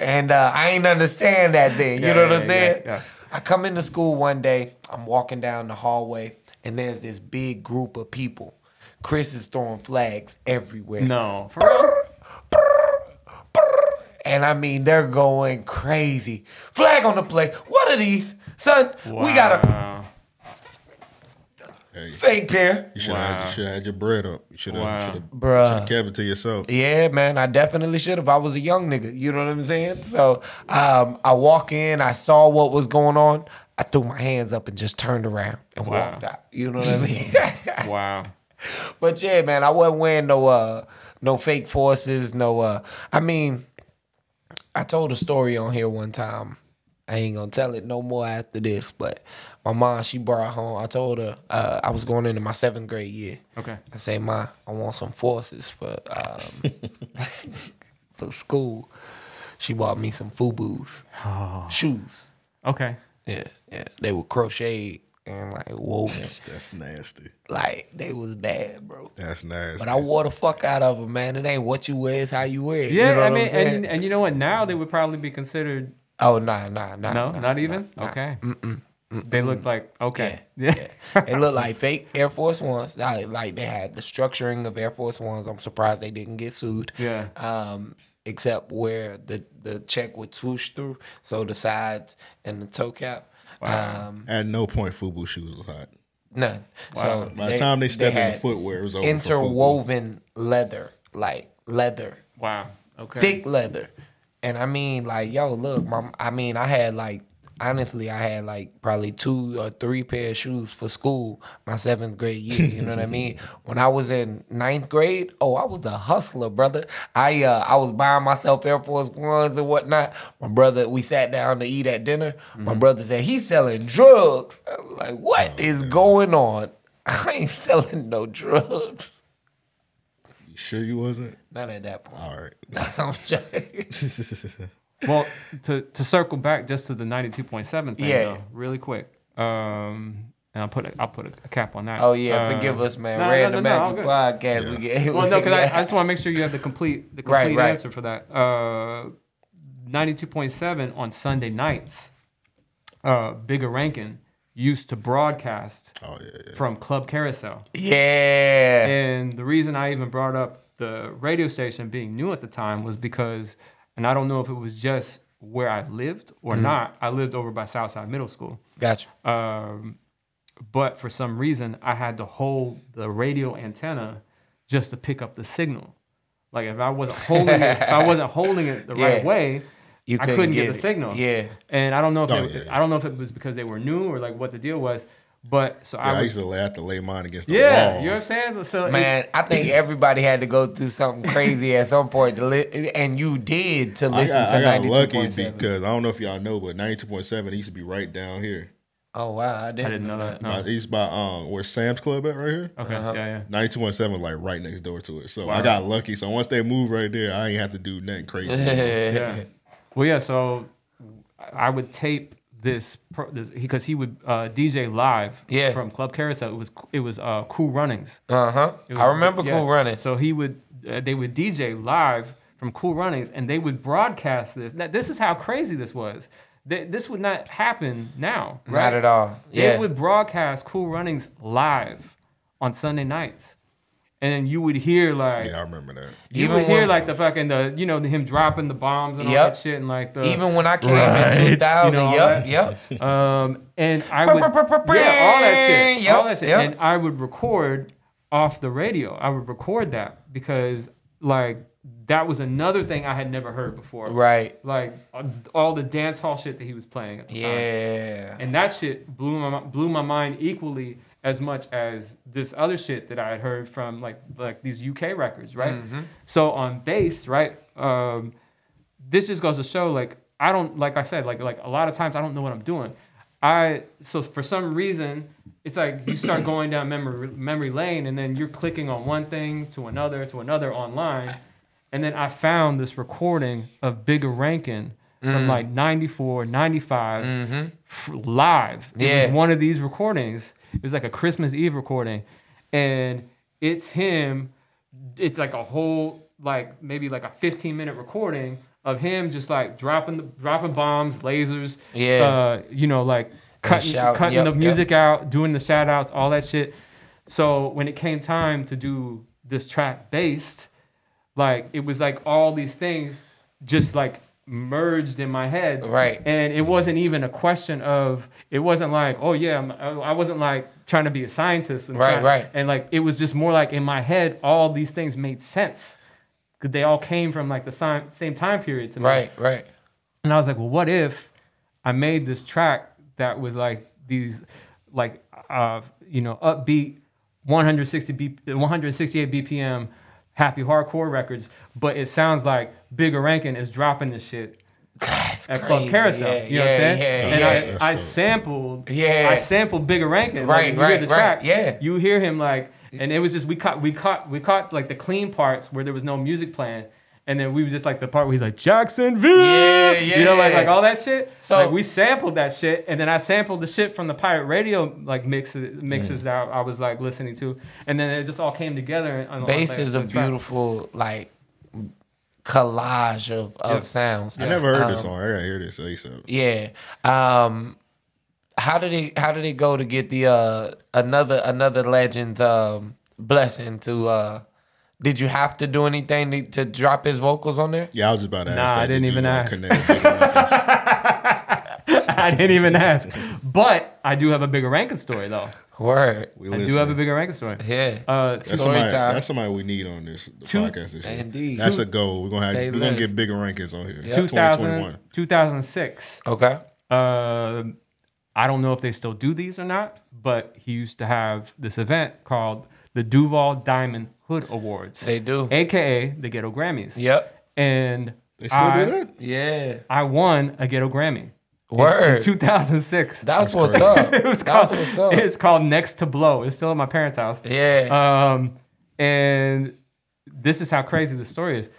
And uh, I ain't understand that then. You Yeah, know what yeah, I'm saying? yeah. I come into school one day. I'm walking down the hallway, and there's this big group of people. Chris is throwing flags everywhere. No. And I mean, they're going crazy. Flag on the play. What are these? Son, we got a Wow. Hey, fake pair. you should have Wow. you have had your bread up. You should have Wow. should Bruh. kept it to yourself. Yeah, man, I definitely should have. I was a young nigga. You know what I'm saying? So um, I walk in, I saw what was going on. I threw my hands up and just turned around and Wow. walked out. You know what I mean? <laughs> Wow. but yeah, man, I wasn't wearing no uh no fake forces, no uh I mean, I told a story on here one time. I ain't gonna tell it no more after this. But my mom, she brought home. I told her uh, I was going into my seventh grade year. Okay. I say, Ma, I want some forces for um, <laughs> for school. She bought me some FUBUs oh. shoes. Okay. Yeah, yeah. They were crocheted and like woven. <laughs> That's nasty. like they was bad, bro. That's nasty. But I wore the fuck out of them, man. It ain't what you wear, it's how you wear it. Yeah, you know I what mean, I'm saying? and and you know what? Now they would probably be considered. oh nah, nah, nah. No, nah, not even. nah, nah. Okay. They look like okay. <laughs> Yeah. They look like fake Air Force Ones. Like, like they had the structuring of Air Force Ones. I'm surprised they didn't get sued. Yeah. Um, except where the the check would swoosh through, so the sides and the toe cap. Um, At no point, FUBU shoes was hot. none. So By the time they stepped in the footwear, it was over. for interwoven leather, like leather, wow. Okay. thick leather. And I mean, like, yo, look, mom. I mean, I had like, honestly, I had like probably two or three pair of shoes for school my seventh grade year. You know what I mean? <laughs> When I was in ninth grade, oh, I was a hustler, brother. I uh, I was buying myself Air Force Ones and whatnot. My brother, we sat down to eat at dinner. My brother said he's selling drugs. I was like, what is going on? <laughs> I ain't selling no drugs. You sure you wasn't? Not at that point. All right. <laughs> I'm joking. Well, to to circle back just to the ninety two point seven thing, Yeah. though, really quick. Um, and I'll put a, I'll put a, cap on that. Oh yeah, Uh, forgive us, man. no, no, Random no, no, Magic all good. Podcast. We get Well, no, <laughs> because I, I just want to make sure you have the complete the complete right. answer for that. Uh, ninety two point seven on Sunday nights. Uh, Bigga Rankin used to broadcast Oh yeah, yeah. from Club Carousel. yeah. And the reason I even brought up the radio station being new at the time was because, and I don't know if it was just where I lived or Mm-hmm. not. I lived over by Southside Middle School. Gotcha. Um, but for some reason, I had to hold the radio antenna just to pick up the signal. Like if I wasn't <laughs> holding it, if I wasn't holding it the right way, You I couldn't couldn't get, get the it. signal. Yeah. And I don't know if Oh, it, yeah, yeah. I don't know if it was because they were new or like what the deal was. But so Yeah, I I used to lay, have to lay mine against the yeah, wall. you know what I'm saying? So it- Man, I think <laughs> everybody had to go through something crazy at some point to li- and you did to I listen got, to I got ninety two lucky point seven. because I don't know if y'all know, but ninety two point seven used to be right down here. Oh wow, I didn't, I didn't know that. By, No. East by um where Sam's Club at right here. Okay, yeah, yeah. Ninety two point seven like right next door to it. So I got lucky. So once they moved right there, I ain't have to do nothing crazy. <laughs> yeah. Well, yeah. So I would tape this because he would uh, DJ live Yeah. from Club Carousel. It was it was uh, Cool Runnings. Uh huh. I remember yeah. Cool Runnings. So he would uh, they would DJ live from Cool Runnings, and they would broadcast this. Now, this is how crazy this was. Th- This would not happen now. Right? Not at all. Yeah. They would broadcast Cool Runnings live on Sunday nights, and then you would hear like Yeah, I remember that. you Even would hear when- like the fucking the you know him dropping the bombs and all Yep. that shit and like the Even when I came Right. in two thousand, You know, yep, that. yep. um and I would yeah all that shit Yep, all that shit yep. and I would record off the radio I would record that because like that was another thing I had never heard before Right. like all the dance hall shit that he was playing at the time Yeah. and that shit blew my blew my mind equally as much as this other shit that I had heard from like like these UK records, right? Mm-hmm. So on bass, right? Um, this just goes to show like I don't like I said like like a lot of times I don't know what I'm doing. I so for some reason it's like you start going down memory memory lane and then you're clicking on one thing to another to another online, and then I found this recording of Bigga Rankin from mm. like 94, 95 mm-hmm. f- live. It Yeah. was one of these recordings. It was like a Christmas Eve recording, and it's him. It's like a whole like maybe like a 15 minute recording of him just like dropping the dropping bombs, lasers. Yeah. Uh, you know, like cutting shouting, cutting yep, the yep. music out, doing the shout outs, all that shit. So when it came time to do this track based, like it was like all these things just like merged in my head Right. and it wasn't even a question of it wasn't like oh yeah I'm, I I wasn't like trying to be a scientist and Right, trying- right. and like it was just more like in my head all these things made sense because they all came from like the si- same time period to me Right. Right. and I was like, well, what if I made this track that was like these, like, uh, you know, upbeat, 160 B, 168 BPM, happy hardcore records, but it sounds like Bigga Rankin is dropping this shit crazy. at Club Carousel. Yeah, you know what I'm saying? yeah, and yeah. I, That's I sampled. Yeah. I sampled Bigga Rankin. Right, like, you right, hear the right. Yeah. You hear him like, and it was just we caught we caught we caught like the clean parts where there was no music playing. And then we were just like the part where he's like Jacksonville, Yeah, you know, like yeah. like all that shit. So- So like we sampled that shit, and then I sampled the shit from the pirate radio like mixes mixes that I, I was like listening to, and then it just all came together. On, on, Bass like, is a track. beautiful like collage of, of Yeah. sounds. I never heard this Um, song. I gotta hear this ASAP. Yeah. Um how did it how did it go to get the uh another another legend's um blessing to uh did you have to do anything to, to drop his vocals on there? Yeah, I was just about to ask Nah, that. I didn't Did even uh, ask. connect with Bigga <laughs> Rankin? I didn't even ask, but I do have a Bigga Rankin story though. Word. We I do have a Bigga Rankin story. Yeah. Uh, That's Story somebody, time. that's somebody we need on this the Two- podcast this year. Indeed. That's Two- a goal. We're gonna have we're gonna get Bigga Rankins on here. 2000, 2006. Okay. Uh, I don't know if they still do these or not, but he used to have this event called the Duval Diamond Hood Awards. They do. AKA the Ghetto Grammys. Yep. And They still I, do that? Yeah. I won a Ghetto Grammy. Word. In 2006. That's, what's crazy. up. <laughs> it was That's called, what's up. It's called Next to Blow. It's still at my parents' house. yeah. Um, and this is how crazy the story is.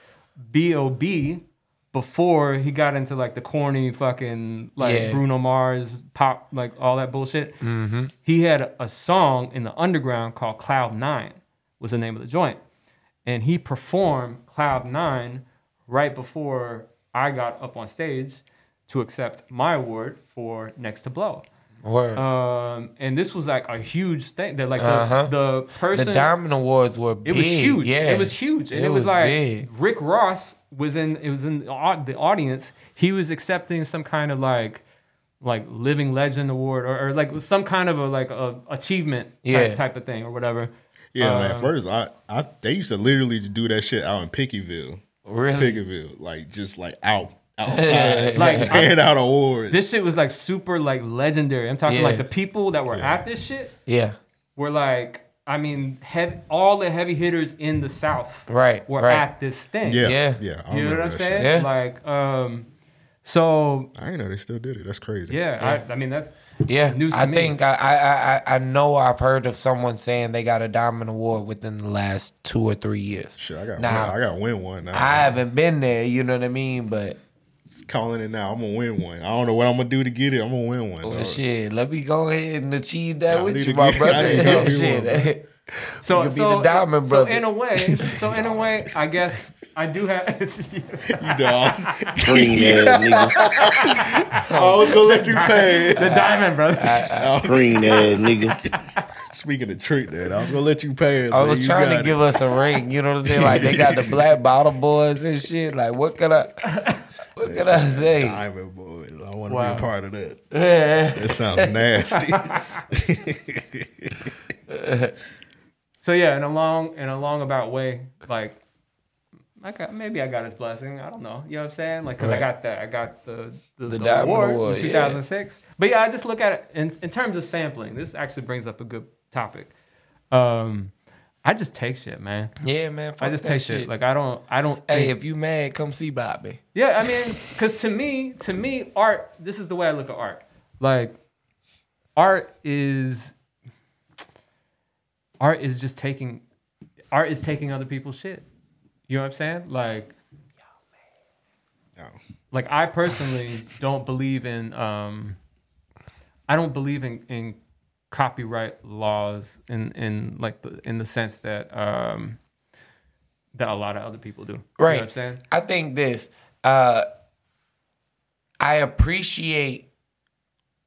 B.O.B. before he got into like the corny fucking like Yeah. Bruno Mars pop like all that bullshit. Mm-hmm. He had a song in the underground called Cloud Nine was the name of the joint, and he performed Cloud Nine right before I got up on stage to accept my award for Next to Blow. Word. Um, and this was like a huge thing. That like Uh-huh. the, the person the Diamond Awards were big. it was huge. Yeah. It was huge. And It it, was, was like big. Rick Ross was in it was in the the audience. He was accepting some kind of like like living legend award or, or like some kind of a like a achievement type, Yeah. type of thing or whatever. Yeah, man. Um, First, I, I they used to literally do that shit out in Pickyville. Really? Pickyville, like just like out outside, Like, like hand out awards. This shit was like super like legendary. I'm talking Yeah. like the people that were at this shit Yeah. were like I mean, heavy, all the heavy hitters in the South Right. were right. at this thing. yeah, Yeah. yeah. I You know what I'm that saying? Yeah. Like, um, so I didn't know they still did it. That's crazy. yeah, I, I mean that's Yeah, News to I me. think I, I I I know I've heard of someone saying they got a diamond award within the last two or three years. Shit, I got Now, I got to win one. Now. I haven't been there, you know what I mean? But calling it now. I'm gonna win one. I don't know what I'm gonna do to get it. I'm gonna win one. Oh, well, dog. shit, let me go ahead and achieve that I with you, my get- brother. I need to <laughs> get me shit. <laughs> so You could be so, the Diamond <laughs> so in a way, so in a way, I guess I do have. You dog. Green ass nigga. I was gonna let you pay. the Diamond Brothers. Green ass nigga. Speaking of trick, that I was gonna let you pay. I was trying to give us a ring, you know what I'm saying? Like they got the black bottle boys and shit. Like what could I what can I say? Diamond boys. I want to Wow. be a part of that. Yeah. <laughs> That sounds nasty. <laughs> So yeah, in a long in a long about way, like. I got, maybe I got his blessing. I don't know. You know what I'm saying? Like, cause I got that. I got the the, The the Diamond award, Award, in yeah. 2006. But yeah, I just look at it in, in terms of sampling. This actually brings up a good topic. Um, I just take shit, man. Yeah, man. I just take shit. Like I don't. I don't. Hey, think- if you mad, come see Bobby. Yeah, I mean, because to me, to me, art. This is the way I look at art. Like, art is art is just taking art is taking other people's shit. You know what I'm saying? Like, No. like I personally don't believe in. um I don't believe in in copyright laws in in like the in the sense that um that a lot of other people do. You know Right. what I'm saying? I think this. Uh, I appreciate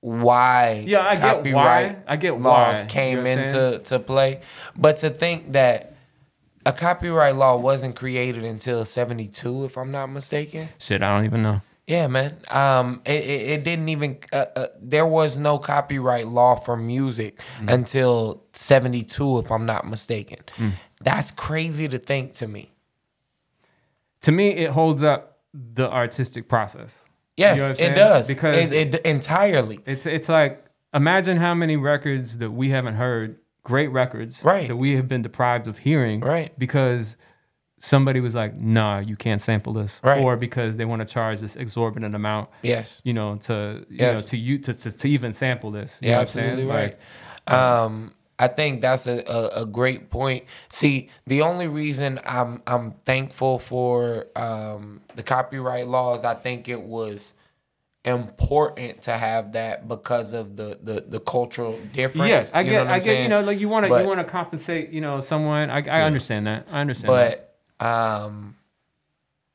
why Yeah, I get why. I get laws why. You came know into to play, but to think that a copyright law wasn't created until '72, if I'm not mistaken. Shit, I don't even know. Yeah, man. Um, it, it, it didn't even. Uh, uh, there was no copyright law for music Mm. until '72, if I'm not mistaken. Mm. That's crazy to think to me. to me it holds up the artistic process Yes, You know it saying? does Because- it, it entirely. it's it's like imagine how many records that we haven't heard great records Right. that we have been deprived of hearing Right. because somebody was like, "Nah, you can't sample this," Right. or because they want to charge this exorbitant amount, Yes. you know, to you Yes. know to you to, to to even sample this. You Yeah, know what I'm absolutely right. Like, Um, I think that's a, a, a great point. See, the only reason I'm I'm thankful for um, the copyright laws, I think it was important to have that because of the the, the cultural difference. yes, I you get, know I get, you know, like you want to, you want to compensate, you know, someone. I, I understand that. I understand. that. Um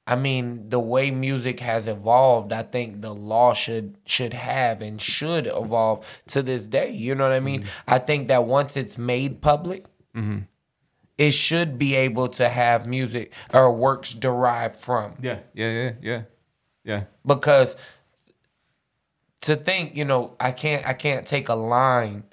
I mean the way music has evolved, I think the law should should have and should evolve to this day. You know what I mean? Mm-hmm. I think that once it's made public, it should be able to have music or works derived from. yeah, yeah, yeah, yeah, yeah. Because to think, you know, I can't I can't take a line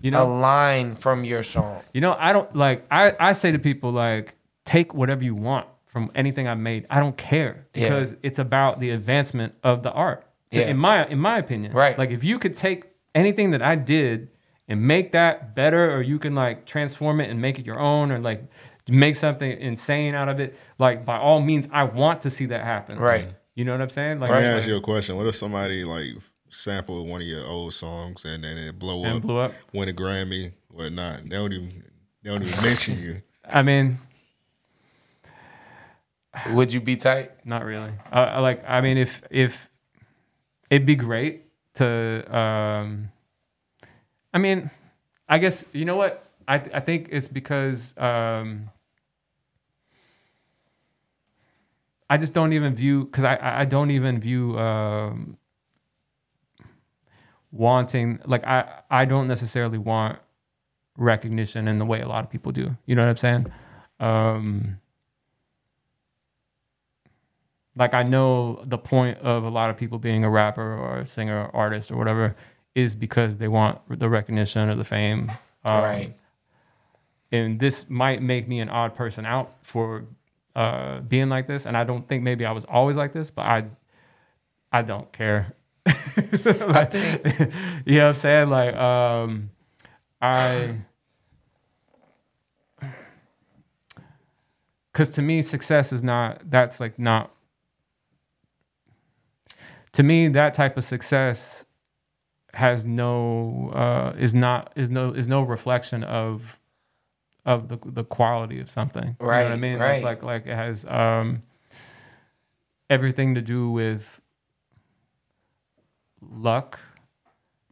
You know a line from your song. You know, I don't like. I I say to people like, take whatever you want from anything I made. I don't care Yeah. because it's about the advancement of the art. So Yeah. In my in my opinion, Right. Like if you could take anything that I did and make that better, or you can like transform it and make it your own, or like make something insane out of it. Like by all means, I want to see that happen. Right. You know what I'm saying? Like, Let me like- ask you a question. What if somebody like sampled one of your old songs and then it blow And up, blew up? win a Grammy, whatnot? They don't even they don't even <laughs> mention you. I mean, Would you be tight? Not really. Uh, like. I mean, if if it'd be great to. Um, I mean, I guess you know what I I think it's because um, I just don't even view because I I don't even view um, wanting like I I don't necessarily want recognition in the way a lot of people do. You know what I'm saying? Um, like I know the point of a lot of people being a rapper or a singer or artist or whatever is because they want the recognition or the fame. Um, Right. And this might make me an odd person out for uh, being like this. And I don't think maybe I was always like this, but I I don't care. <laughs> I think <laughs> you know what I'm saying? Like, um, I, <sighs> because to me, success is not, that's like not, to me, that type of success has no, uh, is not, is no, is no reflection of, of the, the quality of something. You know what I mean? right. Like, like, like it has, um, everything to do with luck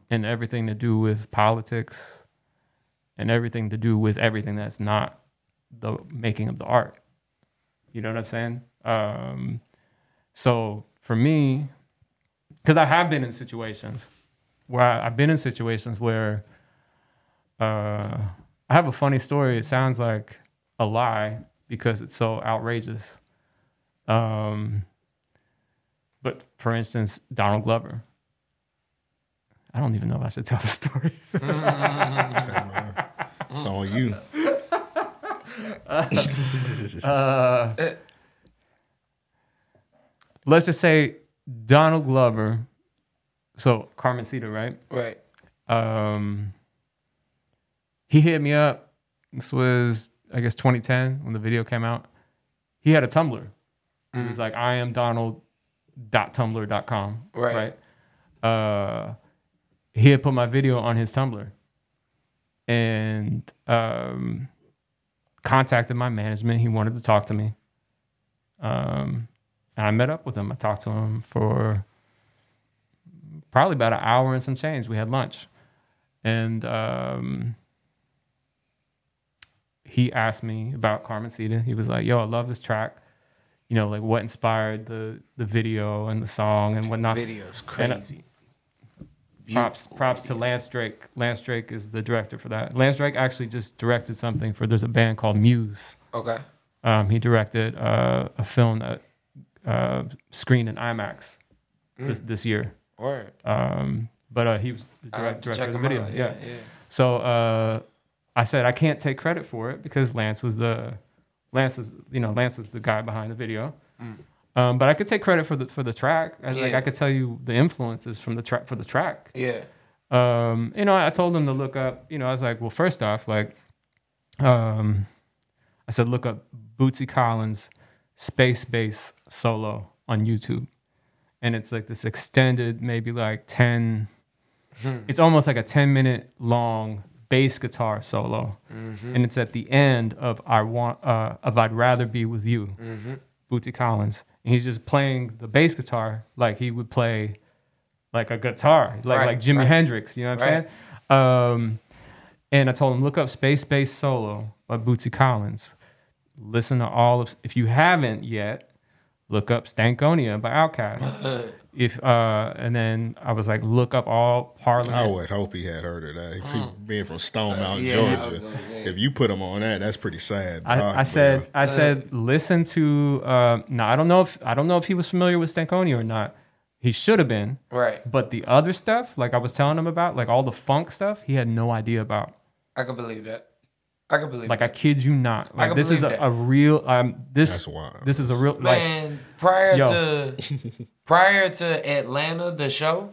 and everything to do with politics and everything to do with everything that's not the making of the art. You know what I'm saying? Um, so for me, because I have been in situations where I, I've been in situations where uh, I have a funny story. It sounds like a lie because it's so outrageous. Um, but for instance, Donald Glover. I don't even know if I should tell the story. <laughs> It's on you. <laughs> uh, let's just say Donald Glover. So Carmencita, right? Right. Um, he hit me up. This was, I guess, 2010 when the video came out. He had a Tumblr. He was like, I am Donald.tumblr.com. Right. Right. Uh, he had put my video on his Tumblr and um, contacted my management. He wanted to talk to me. Um, and I met up with him. I talked to him for probably about an hour and some change. We had lunch. And um, he asked me about Carmencita. He was like, yo, I love this track. You know, like what inspired the the video and the song and whatnot. Video's crazy. props props to Lance Drake. Lance Drake is the director for that. Lance Drake actually just directed something for there's a band called Muse. Okay. Um, he directed uh, a film that uh, screened in IMAX this this year. Word. Um, but uh, he was the direct, director of the video. out. Yeah, Yeah, yeah. So uh, I said I can't take credit for it because Lance was the Lance is you know Lance is the guy behind the video. Um, but I could take credit for the for the track. I, Like Yeah. I could tell you the influences from the track for the track. Yeah. Um, you know, I told him to look up. You know, I was like, well, first off, like, um, I said look up Bootsy Collins Space Bass solo on YouTube. And it's like this extended, maybe like 10, it's almost like a 10 minute long bass guitar solo. And it's at the end of I want uh, of I'd rather be with you, Bootsy Collins. And he's just playing the bass guitar like he would play like a guitar, like Right, like Jimi right. Hendrix, you know what I'm saying? Um, and I told him, look up Space Bass Solo by Bootsy Collins. Listen to all of, if you haven't yet, look up Stankonia by Outkast. <laughs> if uh, and then I was like, look up all Parliament. I would hope he had heard of that. If he, being from Stone Mountain, Mm. yeah, Georgia, gonna if you put him on that, that's pretty sad. I, rock, I said, bro. I said, listen to. Uh, now I don't know if I don't know if he was familiar with Stankonia or not. He should have been, Right. but the other stuff, like I was telling him about, like all the funk stuff, he had no idea about. I can believe that. I can believe Like I kid you not, like can this is a, that. a real. Um, this That's wild. this is a real like. Man, prior Yo. to <laughs> prior to Atlanta, the show,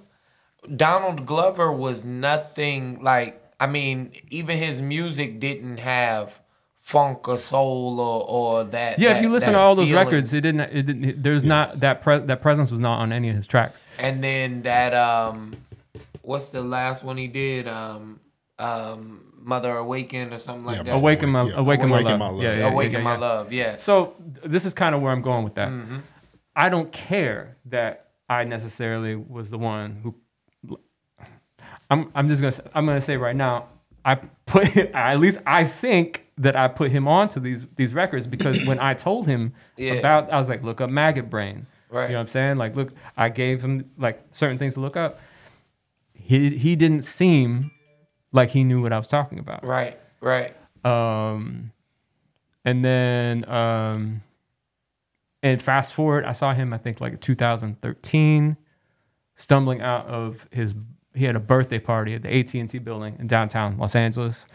Donald Glover was nothing like. I mean, even his music didn't have funk or soul or, or that. Yeah, if you listen to all those feeling. records, it didn't. It didn't. There's not that pre- that presence was not on any of his tracks. and then that um, what's the last one he did? Um, um, Mother Awaken or something like Yeah, that. Awaken my, yeah. awaken, my, Awaken love. My Love. Yeah, yeah, yeah, Awaken yeah, my love. Yeah. So this is kind of where I'm going with that. Mm-hmm. I don't care that I necessarily was the one who. I'm. I'm just gonna. s- I'm gonna say right now. I put. <laughs> At least I think that I put him onto these these records because when I told him <clears throat> Yeah. about, I was like, look up Maggot Brain. Right. You know what I'm saying? Like, look, I gave him like certain things to look up. He he didn't seem like he knew what I was talking about. Right. Right. Um, and then um, and fast forward, I saw him. I think like 2013, stumbling out of his. He had a birthday party at the AT and T building in downtown Los Angeles.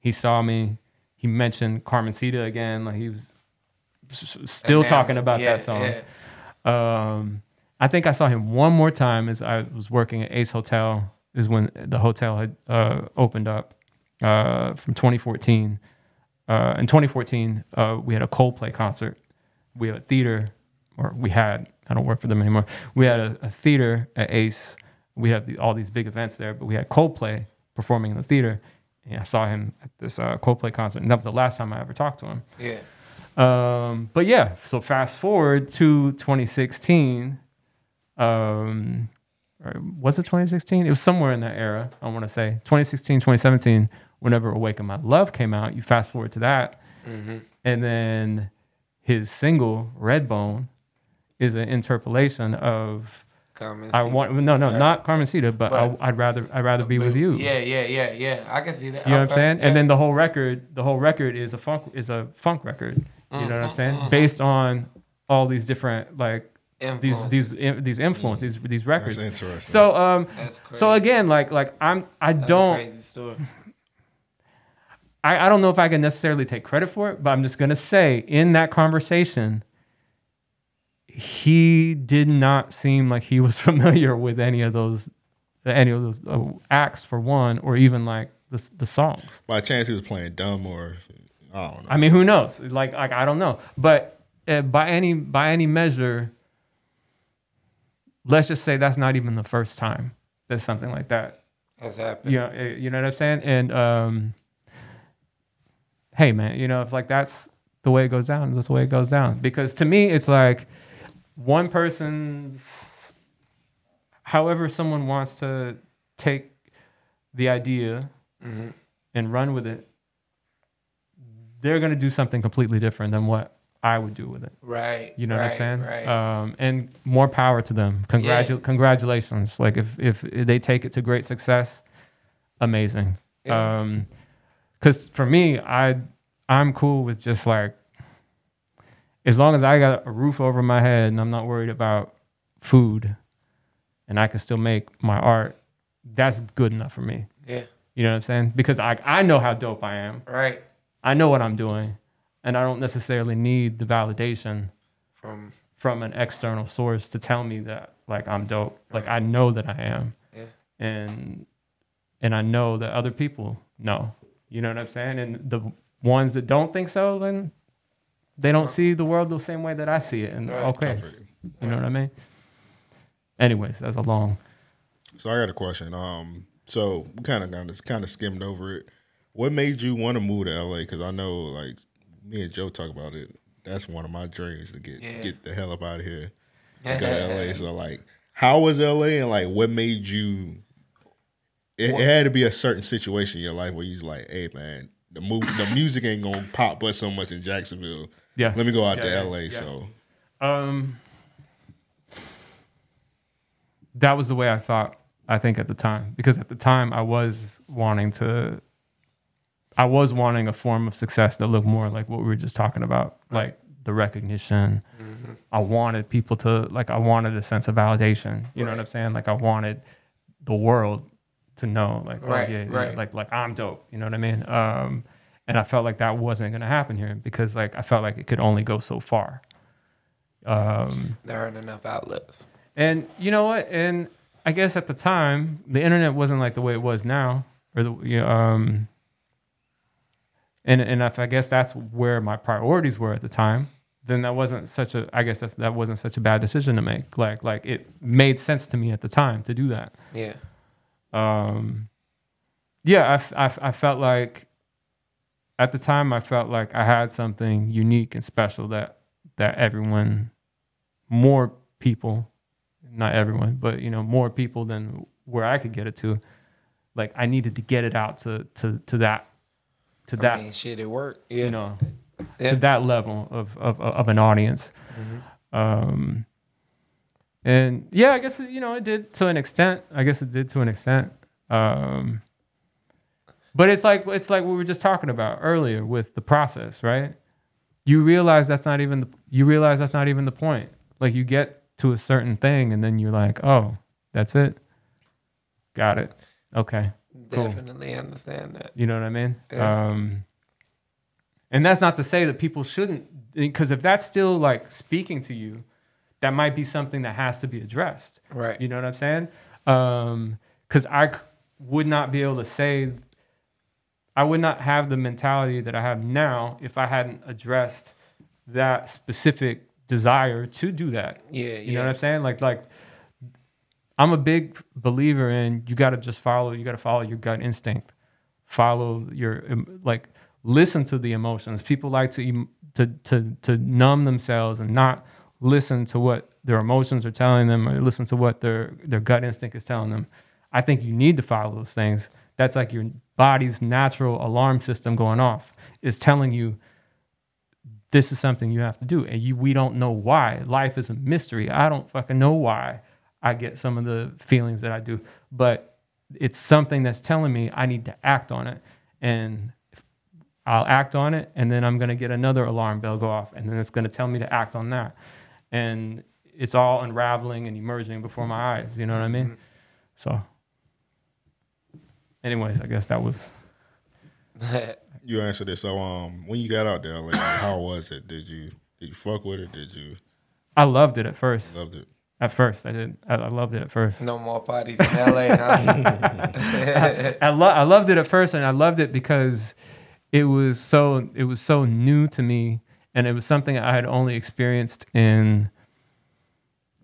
He saw me. He mentioned Carmencita again. Like he was still Enamored. talking about Yeah, that song. yeah. Um, I think I saw him one more time as I was working at Ace Hotel. Is when the hotel had uh, opened up uh, from 2014. Uh, in 2014, uh, we had a Coldplay concert. We had a theater, or we had. I don't work for them anymore. We had a, a theater at Ace. We have the, all these big events there, but we had Coldplay performing in the theater. And I saw him at this uh, Coldplay concert, and that was the last time I ever talked to him. Yeah. Um, but yeah, so fast forward to 2016. Um, or was it 2016? It was somewhere in that era, I want to say. 2016, 2017, whenever Awaken My Love came out, you fast forward to that. Mm-hmm. And then his single, Redbone, is an interpolation of Carmen I want no no not Carmencita, but, But- I, I'd rather I'd rather be with you. Yeah, yeah, yeah, yeah. I can see that. You know what I'm saying? yeah. And then the whole record, the whole record is a funk is a funk record. You know what I'm mm-hmm, saying? Mm-hmm. Based on all these different like these these these influences, these these records. That's interesting. So um so again like like I'm I That's don't crazy story. <laughs> I, I don't know if I can necessarily take credit for it, but I'm just gonna say in that conversation, he did not seem like he was <laughs> familiar with any of those any of those uh, acts for one, or even like the the songs. By chance, he was playing dumb or I don't know. I mean, who knows? Like, like I don't know. But uh, by any by any measure, let's just say that's not even the first time that something like that. has happened. You know, uh, you know what I'm saying? And um, hey, man, you know, if like that's the way it goes down, that's the way it goes down. Because to me, it's like one person, however, someone wants to take the idea and run with it, they're gonna do something completely different than what I would do with it. Right. You know what I'm saying? Right. Um, and more power to them. Congratu- Yeah. Congratulations. Like if if they take it to great success, amazing. Yeah. Um, because for me, I I'm cool with just like as long as I got a roof over my head and I'm not worried about food, and I can still make my art. That's good enough for me. yeah. You know what I'm saying? Because I I know how dope I am. Right. I know what I'm doing, and I don't necessarily need the validation From from an external source to tell me that like I'm dope. Like I know that I am. Yeah. And and I know that other people know. You know what I'm saying? And the ones that don't think so, then they don't see the world the same way that I see it, and okay, you know what I mean. Anyways, that's a long. So I got a question. Um, so we kind of kind of kind of skimmed over it. What made you want to move to LA? Because I know, like me and Joe talk about it. That's one of my dreams to get Yeah. get the hell up out of here, <laughs> go to LA. So like, how was LA, and like, what made you? It, it had to be a certain situation in your life where you was like, "Hey, man, the move, the music ain't gonna pop but so much in Jacksonville. Yeah. let me go out Yeah, to yeah, LA." yeah. So Um, that was the way I thought. I think at the time, because at the time I was wanting to, I was wanting a form of success that looked more like what we were just talking about, like the recognition. I wanted people to like. I wanted a sense of validation. You know what I'm saying? Like I wanted the world to know, like, oh, Right, yeah, yeah, right. like like I'm dope. You know what I mean? Um, and I felt like that wasn't going to happen here because like I felt like it could only go so far. Um, There aren't enough outlets. and you know what? And I guess at the time, the internet wasn't like the way it was now, or the you know, um, and and if I guess that's where my priorities were at the time, then that wasn't such a. I guess that's that wasn't such a bad decision to make. Like like it made sense to me at the time to do that. Yeah. Um, yeah, I felt like at the time I felt like I had something unique and special that that everyone, more people, not everyone, but you know more people than where I could get it to. Like I needed to get it out to to to that to that I mean, shit, it worked. Yeah. you know Yeah. to that level of of of an audience. Um, and yeah, I guess you know it did to an extent. I guess it did to an extent. Um, but it's like it's like we were just talking about earlier with the process, right? You realize that's not even the you realize that's not even the point. Like you get to a certain thing, and then you're like, oh, that's it. Got it. Okay. Cool. Definitely understand that. You know what I mean? Yeah. Um, and that's not to say that people shouldn't, because if that's still like speaking to you, that might be something that has to be addressed. Right. You know what I'm saying? Because I c- would not be able to say, I would not have the mentality that I have now if I hadn't addressed that specific desire to do that. Yeah, You yeah. know what I'm saying? Like, like I'm a big believer in you got to just follow. You got to follow your gut instinct. Follow your like listen to the emotions. People like to to to to numb themselves and not listen to what their emotions are telling them or listen to what their their gut instinct is telling them. I think you need to follow those things. That's like your body's natural alarm system going off. Is telling you this is something you have to do and you we don't know why life is a mystery i don't fucking know why i get some of the feelings that i do but it's something that's telling me i need to act on it and i'll act on it and then i'm going to get another alarm bell go off and then it's going to tell me to act on that and it's all unraveling and emerging before my eyes you know what i mean so anyways i guess that was <laughs> you answered it. So um, when you got out there, like, how was it? Did you did you fuck with it? Did you i loved it at first loved it? At first i did i, I loved it at first No more parties in LA, huh? <laughs> I, lo- I loved it at first, and I loved it because it was so it was so new to me, and it was something I had only experienced in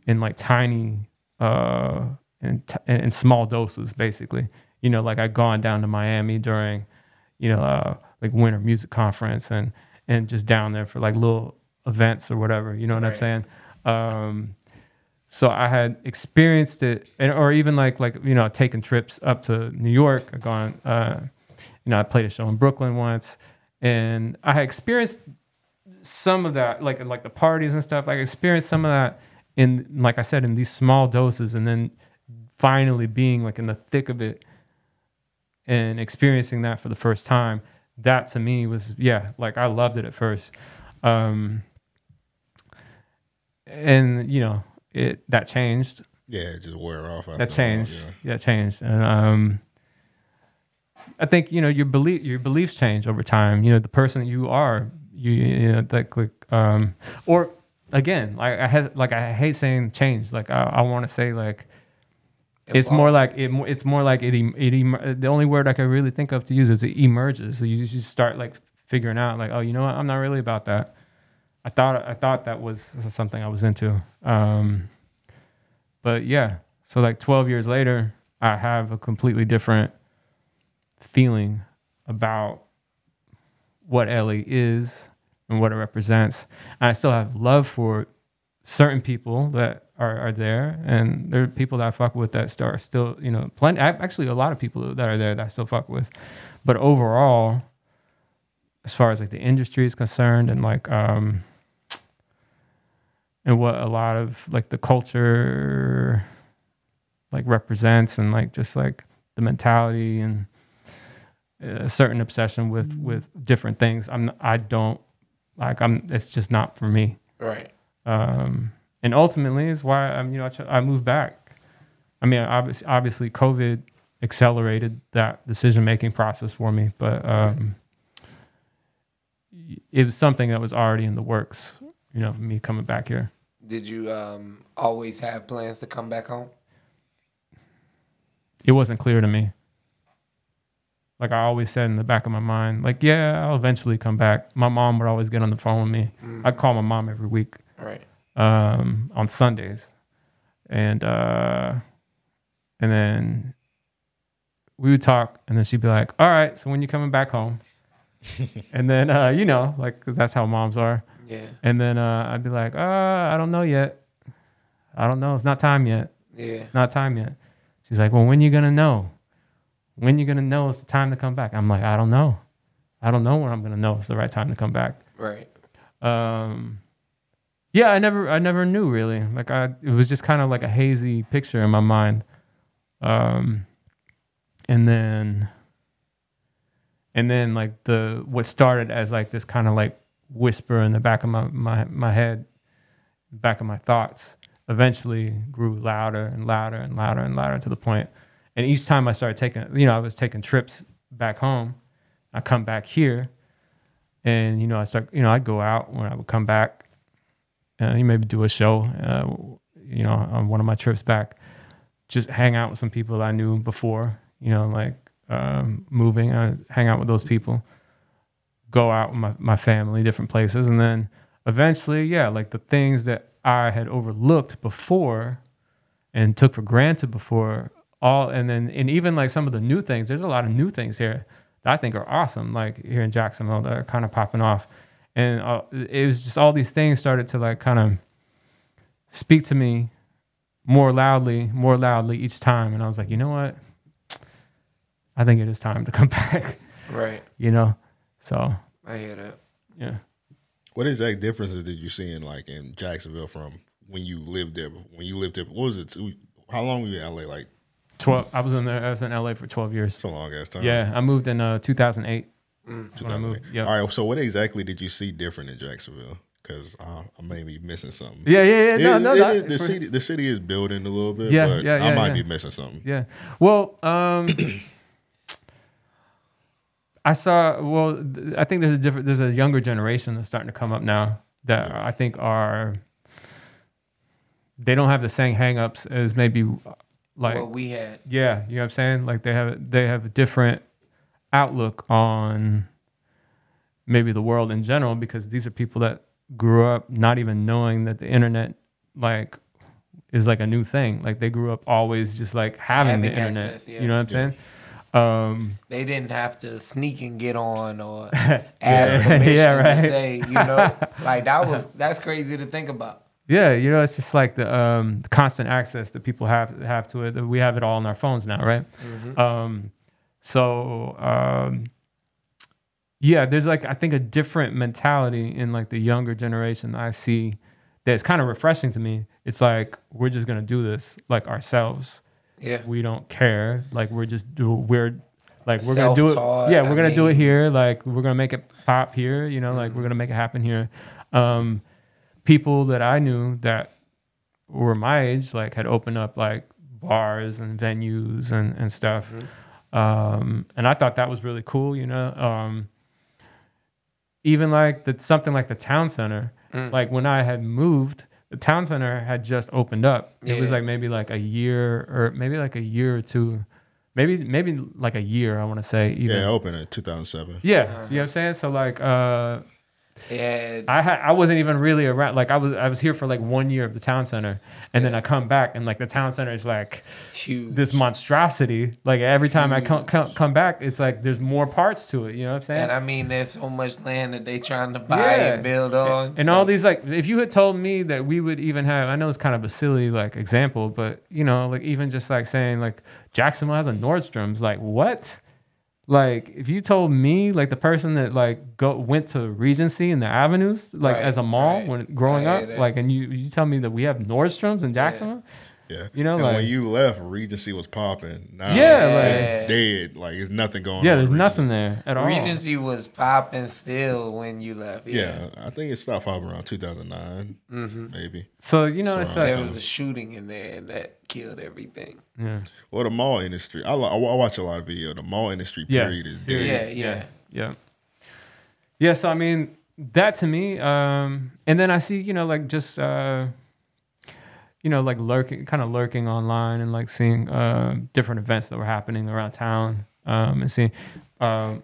in like tiny uh in, t- in small doses, basically. You know, like I'd gone down to Miami during, you know, uh, like winter music conference, and and just down there for like little events or whatever. You know what I'm saying? Um, so I had experienced it, and or even like like you know taking trips up to New York. I've gone, uh, you know, I played a show in Brooklyn once, and I had experienced some of that, like like the parties and stuff. I experienced some of that in, like I said, in these small doses, and then finally being like in the thick of it and experiencing that for the first time. That to me was yeah, like I loved it at first. Um, and you know it that changed. Yeah, it just wear off. that while, changed. yeah. that changed. And um i think you know your belief your beliefs change over time. You know the person you are you, you know like like um or again like i had like i hate saying change. Like i, I want to say like it's more like it, it's more like it, it the only word i can really think of to use is it emerges. So you just start like figuring out like oh you know what? I'm not really about that I thought I thought that was something I was into. Um, but yeah, so like 12 years later, I have a completely different feeling about what LA is and what it represents. And I still have love for certain people that are, are there, and there are people that I fuck with that are still, you know, plenty. Actually, a lot of people that are there that I still fuck with. But overall, as far as like the industry is concerned, and like um, and what a lot of like the culture like represents, and like just like the mentality and a certain obsession with with different things. I'm I don't like I'm. It's just not for me. Right. Um, and ultimately is why I'm you know I, I moved back. I mean, obviously, obviously, COVID accelerated that decision making process for me, but um, it was something that was already in the works. You know, me coming back here. Did you um, always have plans to come back home? It wasn't clear to me. Like I always said in the back of my mind, like, yeah, I'll eventually come back. My mom would always get on the phone with me. I'd call my mom every week. Right. um, on Sundays, and uh, and then we would talk, and then she'd be like, "All right, so when you coming back home?" <laughs> and then uh, you know, like that's how moms are. Yeah. And then uh, I'd be like, "Uh, I don't know yet. I don't know. It's not time yet. Yeah. It's not time yet." She's like, "Well, when you gonna know? When you gonna know it's the time to come back?" I'm like, "I don't know. I don't know when I'm gonna know it's the right time to come back." Right. um yeah i never i never knew really like i it was just kind of like a hazy picture in my mind um and then and then like the what started as like this kind of like whisper in the back of my my my head back of my thoughts eventually grew louder and louder and louder and louder to the point. and each time i started taking you know i was taking trips back home i come back here and you know I start you know I'd go out when I would come back uh, you maybe do a show uh, you know on one of my trips back just hang out with some people I knew before you know like um, moving I hang out with those people go out with my, my family different places. And then eventually yeah like the things that I had overlooked before and took for granted before all and then and even like some of the new things there's a lot of new things here that I think are awesome like here in Jacksonville that are kind of popping off. And uh, it was just all these things started to like kind of speak to me more loudly more loudly each time. And I was like you know what? I think it is time to come <laughs> back. Right. you know so I hear that. yeah What exact differences did you see in like in Jacksonville from when you lived there? When you lived there, what was it? How long were you in LA? Like 12 I was in there I was in LA for 12 years so long ass time. yeah I moved in uh 2008 when I 2008. yeah All right. So what exactly did you see different in Jacksonville? Because uh, I may be missing something. Yeah, yeah, yeah. No, It- no, it not- is- the city, the city is building a little bit. Yeah, but yeah, I might yeah. be missing something. Yeah. Well, um, <clears throat> I saw. Well, I think there's a different. There's a younger generation that's starting to come up now that I think are. They don't have the same hangups as maybe, like what we had. yeah, you know what I'm saying. Like they have they have a different outlook on maybe the world in general because these are people that grew up not even knowing that the internet like is like a new thing. Like they grew up always just like having, the internet. access, yeah. You know what I'm saying? Um, They didn't have to sneak and get on or <laughs> Yeah. ask permission <laughs> Yeah, right. to say, you know, <laughs> like that was that's crazy to think about. yeah, you know, it's just like the, um, constant access that people have have to it. We have it all on our phones now, right? Um, so um, yeah, there's like I think a different mentality in like the younger generation I see that's kind of refreshing to me. It's like we're just gonna do this like ourselves. Yeah. We don't care. Like we're just do we're like we're gonna do it. Yeah, we're I gonna do it here. Like we're gonna make it pop here. You know, like we're gonna make it happen here. Um, people that I knew that were my age, like had opened up like bars and venues and and stuff. Um, and I thought that was really cool. You know, um, even like the something like the town center. Like when I had moved, the town center had just opened up. It was like maybe like a year or maybe like a year or two, maybe maybe like a year. I want to say even. Yeah, I opened in 2007. Yeah, you know what I'm saying? So like uh Yeah. I had I wasn't even really around. Like I was I was here for like one year of the town center, and then I come back and like the town center is like Huge. this monstrosity. Like every time I come, come come back, it's like there's more parts to it. You know what I'm saying? And I mean, there's so much land that they trying to buy Yeah. and build on. and so- all these like if you had told me that we would even have i know it's kind of a silly like example but you know like even just like saying like jacksonville has a nordstrom's like what like if you told me like the person that like go went to regency and the avenues like Right, as a mall right. when growing up like and you you tell me that we have nordstrom's in jacksonville Yeah. You know, and like- when you left, Regency was popping. Now Yeah, it's like- dead. Like there's nothing going yeah on. there's nothing there at all Regency was popping still when you left. Yeah. I think it stopped popping around 2009, maybe. so you know So, it's like There was a shooting in there that killed everything. yeah Well, the mall industry. I, I I watch a lot of video. The mall industry Yeah. period is Period. dead. Yeah, yeah. yeah yeah so i mean that to me um and then i see you know like just uh you know like lurking kind of lurking online and like seeing uh different events that were happening around town um and seeing um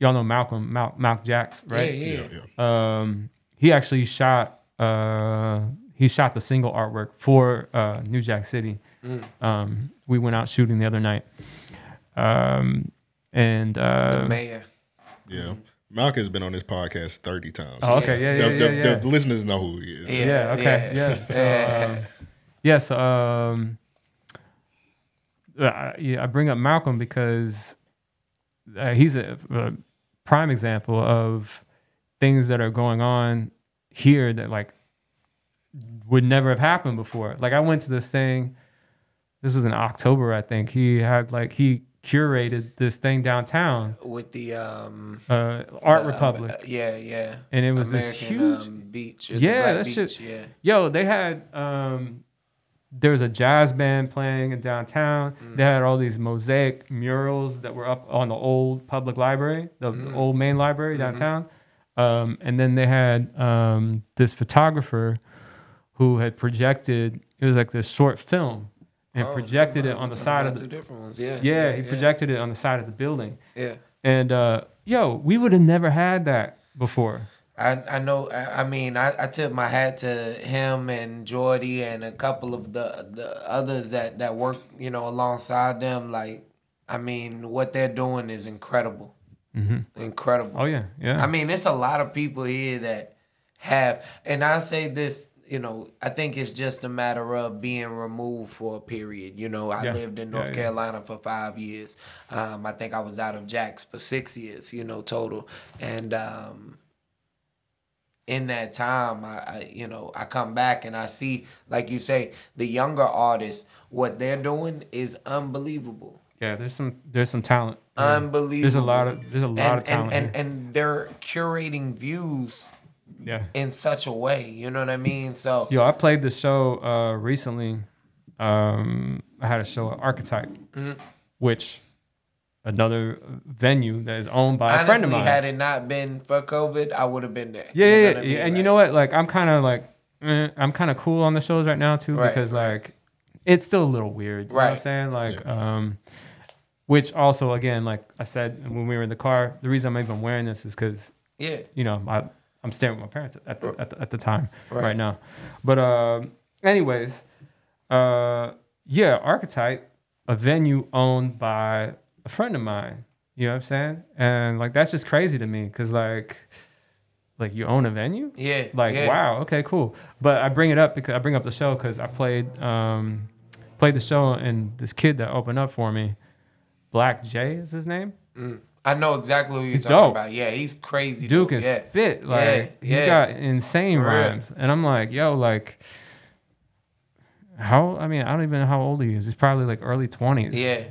y'all know malcolm Mal- malcolm jacks right Yeah, yeah. Yeah, yeah. um he actually shot uh he shot the single artwork for uh new jack city um we went out shooting the other night um and uh The mayor. Yeah. Malcolm has been on this podcast 30 times. Oh, okay. Yeah, yeah, the, yeah, the, yeah. the listeners know who he is. Yeah, Yeah. Okay. Yeah. yeah. <laughs> Um. So, um, uh, yeah, I bring up Malcolm because uh, he's a, a prime example of things that are going on here that like would never have happened before. Like I went to this thing. This was in October, I think. He had like he curated this thing downtown, With the um uh, Art uh, Republic. uh, yeah, yeah. And it was this huge- um, beach. Yeah, Black that shit- Yeah. Yo, they had um there was a jazz band playing in downtown. Mm. They had all these mosaic murals that were up on the old public library, the Mm. old main library Mm-hmm. downtown. Um, and then they had um, this photographer who had projected. It was like this short film, and Oh, projected it on the side of the. two different ones. Yeah. Yeah, he projected it on the side of the building. Yeah. And uh, yo, we would have never had that before. I, I know. I, mean, I, I tip my hat to him and Jordy and a couple of the the others that that work, you know, alongside them. Like, I mean, what they're doing is incredible. Incredible. Oh yeah, yeah. I mean, it's a lot of people here that have, and I say this, you know, I think it's just a matter of being removed for a period. You know, I Yeah. lived in North yeah. Carolina for five years. Um, I think I was out of Jack's for six years, you know, total. And um, in that time, I, I, you know, I come back and I see, like you say, the younger artists, what they're doing is unbelievable. yeah, there's some there's some talent. Unbelievable. There's a lot of there's a lot and, of talent. And, and, and they're curating views yeah. in such a way. You know what I mean? So Yo, I played the show uh, recently. Um, I had a show at Archetype, Mm-hmm. which another venue that is owned by a friend of honestly, mine. had it not been for COVID, I would have been there. yeah, You know yeah, yeah. I mean? and you know what? Like, I'm kind of like, eh, I'm kind of cool on the shows right now too Right, because right. like, it's still a little weird. You know what I'm saying? Like, um, which also again, like I said when we were in the car, the reason I'm even wearing this is because Yeah, you know, I, I'm staying with my parents at the, at the, at the time right, Right. now. But um, anyways, uh, yeah, Archetype, a venue owned by a friend of mine. You know what I'm saying? And like that's just crazy to me because like, like you own a venue. yeah, Like yeah. wow, okay, cool. But I bring it up because I bring up the show because I played um, played the show and this kid that opened up for me, Black J is his name. I know exactly who you're He's talking dope. about. Yeah, he's crazy. Dude can yeah. spit like yeah. he got insane For real. rhymes, and I'm like, yo, like, how? I mean, I don't even know how old he is. He's probably like early twenties. Yeah,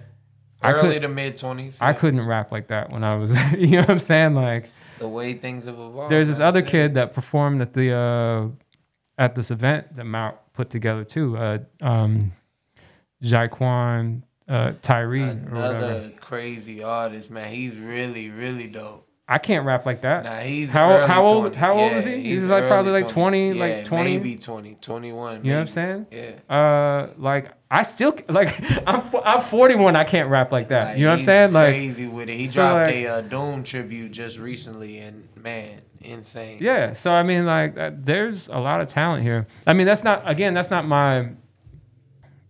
early could- to mid twenties. I couldn't rap like that when I was, <laughs> you know what I'm saying? Like, The way things have evolved. there's this other kid that performed at the uh, at this event that Mount put together too. Uh, um, Jaquan uh, Tyree or whatever. Another crazy artist, man. He's really, really dope. I can't rap like that. Nah, he's how how old 20. how old Yeah, is he? He's, he's like probably early like 20, 20s. like 20. maybe 20, 21. You know what I'm saying? Yeah. Uh, like I still like <laughs> I'm I'm 41. I can't rap like that. Like, you know what I'm saying? Like crazy with it. He so, dropped like- a uh, Doom tribute just recently, and man, insane. Yeah. So I mean, like, uh, there's a lot of talent here. I mean, that's not again, that's not my,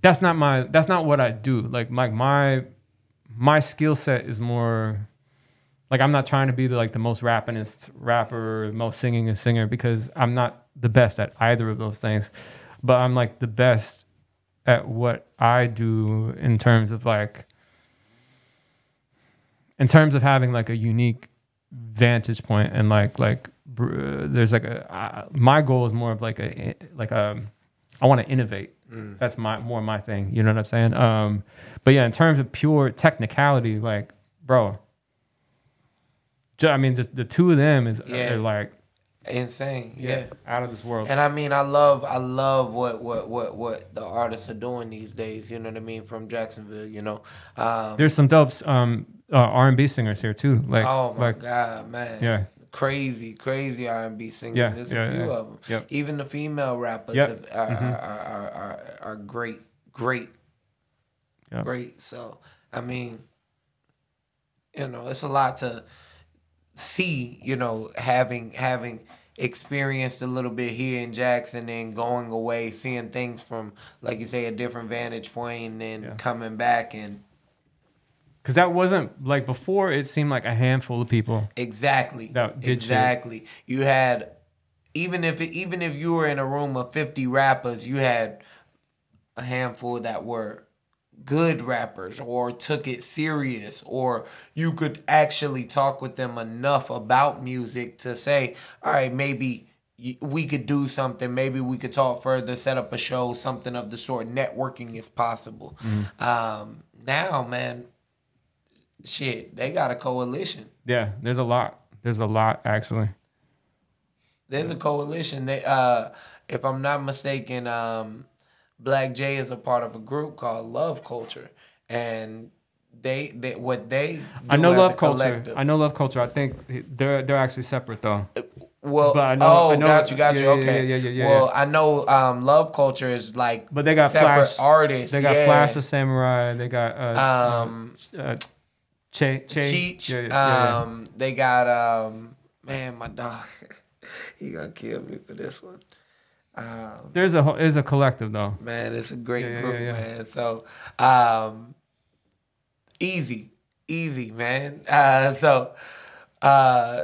that's not my, that's not what I do. Like, like my, my skill set is more, like, I'm not trying to be the like the most rappingest rapper, most singingest singer because I'm not the best at either of those things, but I'm like the best at what I do in terms of like, in terms of having like a unique vantage point and like like br- there's like a uh, my goal is more of like a like a I want to innovate. Mm. That's my more my thing. You know what I'm saying? Um, but yeah, in terms of pure technicality, like bro, I mean, just the two of them is Yeah. like Insane. Yeah. out of this world. And I mean, I love, I love what, what, what, what the artists are doing these days. You know what I mean? From Jacksonville, you know. Um, There's some dope um uh, R&B singers here too. Like oh my like god, man! Yeah. crazy, crazy R and B singers. Yeah, There's yeah, a few yeah. of them. Yep. Even the female rappers Yep. are, are, Mhm. are, are, are, are great, great, Yep. great. So I mean, you know, it's a lot to see. You know, having having experienced a little bit here in Jackson and going away, seeing things from like you say a different vantage point, and then coming back and because that wasn't like before. It seemed like a handful of people. Exactly. That did shit. exactly. You had even if it, even if you were in a room of 50 rappers, you had a handful that were good rappers or took it serious or you could actually talk with them enough about music to say, "All right, maybe we could do something. Maybe we could talk further, set up a show, something of the sort. Networking is possible." Um, now, man, shit, they got a coalition. Yeah, there's a lot. There's a lot actually. There's a coalition. They, uh, if I'm not mistaken, um, Black J is a part of a group called Love Culture, and they, they what they I know love culture. I know love culture. I think they're they're actually separate though. Well, But I know- oh, I know- got you, got you. yeah, yeah, okay. yeah, yeah, yeah, well. I know um, Love Culture is like, But they got separate Flash artists. They got yeah. Flash the Samurai. They got uh, Um, uh, uh, Che Che. Cheech. Yeah, yeah, yeah, yeah. Um, they got um, man, my dog. <laughs> he gonna kill me for this one. Um, There's a whole- there's a collective though. man, it's a great yeah, group, yeah, yeah. man. So, um, easy, easy, man. Uh, so, uh,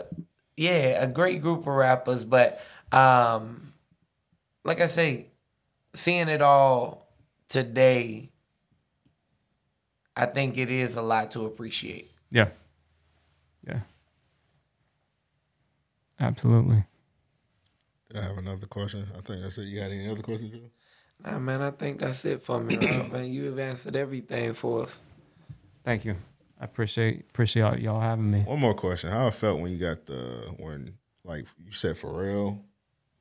yeah, a great group of rappers, but um, like I say, seeing it all today, I think it is a lot to appreciate. Yeah. Yeah. Absolutely. I have another question. I think that's it. You got any other questions? Joe? Nah, man, I think that's it for me, Rob, man. You have answered everything for us. Thank you. I appreciate appreciate y'all, y'all having me. One more question. How it felt when you got the when like you said Pharrell,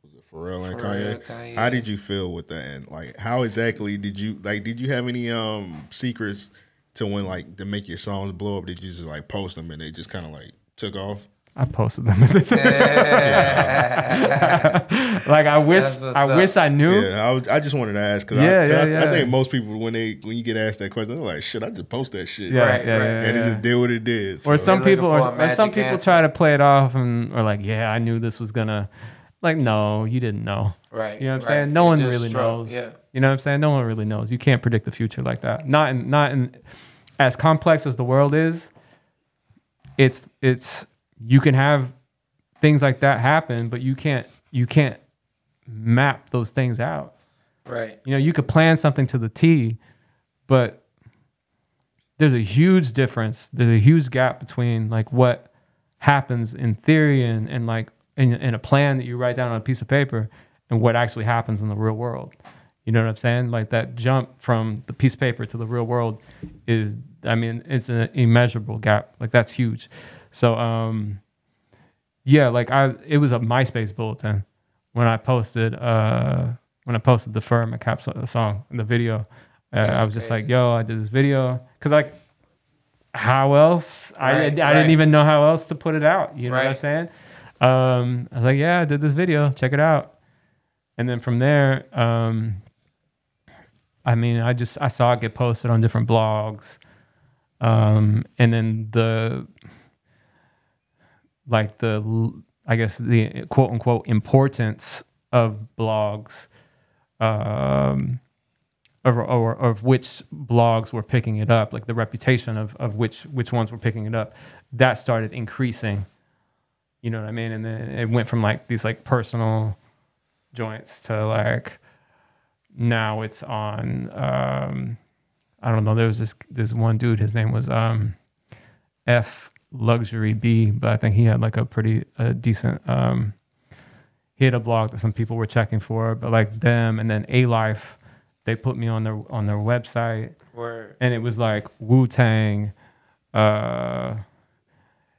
was it Pharrell and Pharrell, Kanye? Kanye. How did you feel with that? And like, how exactly did you like? Did you have any um secrets to when like to make your songs blow up? Did you just like post them and they just kind of like took off? I posted them. <laughs> like I wish That's I up. wish I knew. Yeah, I, was, I just wanted to ask because Yeah, I, 'cause yeah, I, I think most people when they when you get asked that question, they're like, "Shit, I just post that shit." Yeah, Right, yeah, right. yeah, and yeah. it just did what it did. Or So- some people, or, or some people answer. try to play it off and are like, "Yeah, I knew this was gonna." Like, no, you didn't know. Right, You know what I'm right. saying? No It one really struck, knows. yeah. You know what I'm saying? No one really knows. You can't predict the future like that. Not in, not in, as complex as the world is. It's it's you can have things like that happen, but you can't you can't map those things out. Right. You know, you could plan something to the T, but there's a huge difference. There's a huge gap between like what happens in theory and, and like in, in a plan that you write down on a piece of paper and what actually happens in the real world. You know what I'm saying? Like that jump from the piece of paper to the real world is, I mean, it's an immeasurable gap. Like that's huge. So, um, yeah, like I, it was a MySpace bulletin when I posted, uh, when I posted the Fur in My Cap so- song in the video. Uh, I was just crazy. like, yo, I did this video. Cause like, how else? I, Right, I didn't even know how else to put it out. You know what I'm saying? Um, I was like, yeah, I did this video. Check it out. And then from there, um, I mean, I just I saw it get posted on different blogs, um, and then the like the I guess the quote unquote importance of blogs, um, or, or of which blogs were picking it up, like the reputation of of which which ones were picking it up, that started increasing. You know what I mean? And then it went from like these like personal joints to like now it's on um I don't know, there was this this one dude, his name was um F Luxury B, but I think he had like a pretty uh, decent um he had a blog that some people were checking for, but like them and then Alife, they put me on their on their website. Word. and it was like Wu Tang, uh,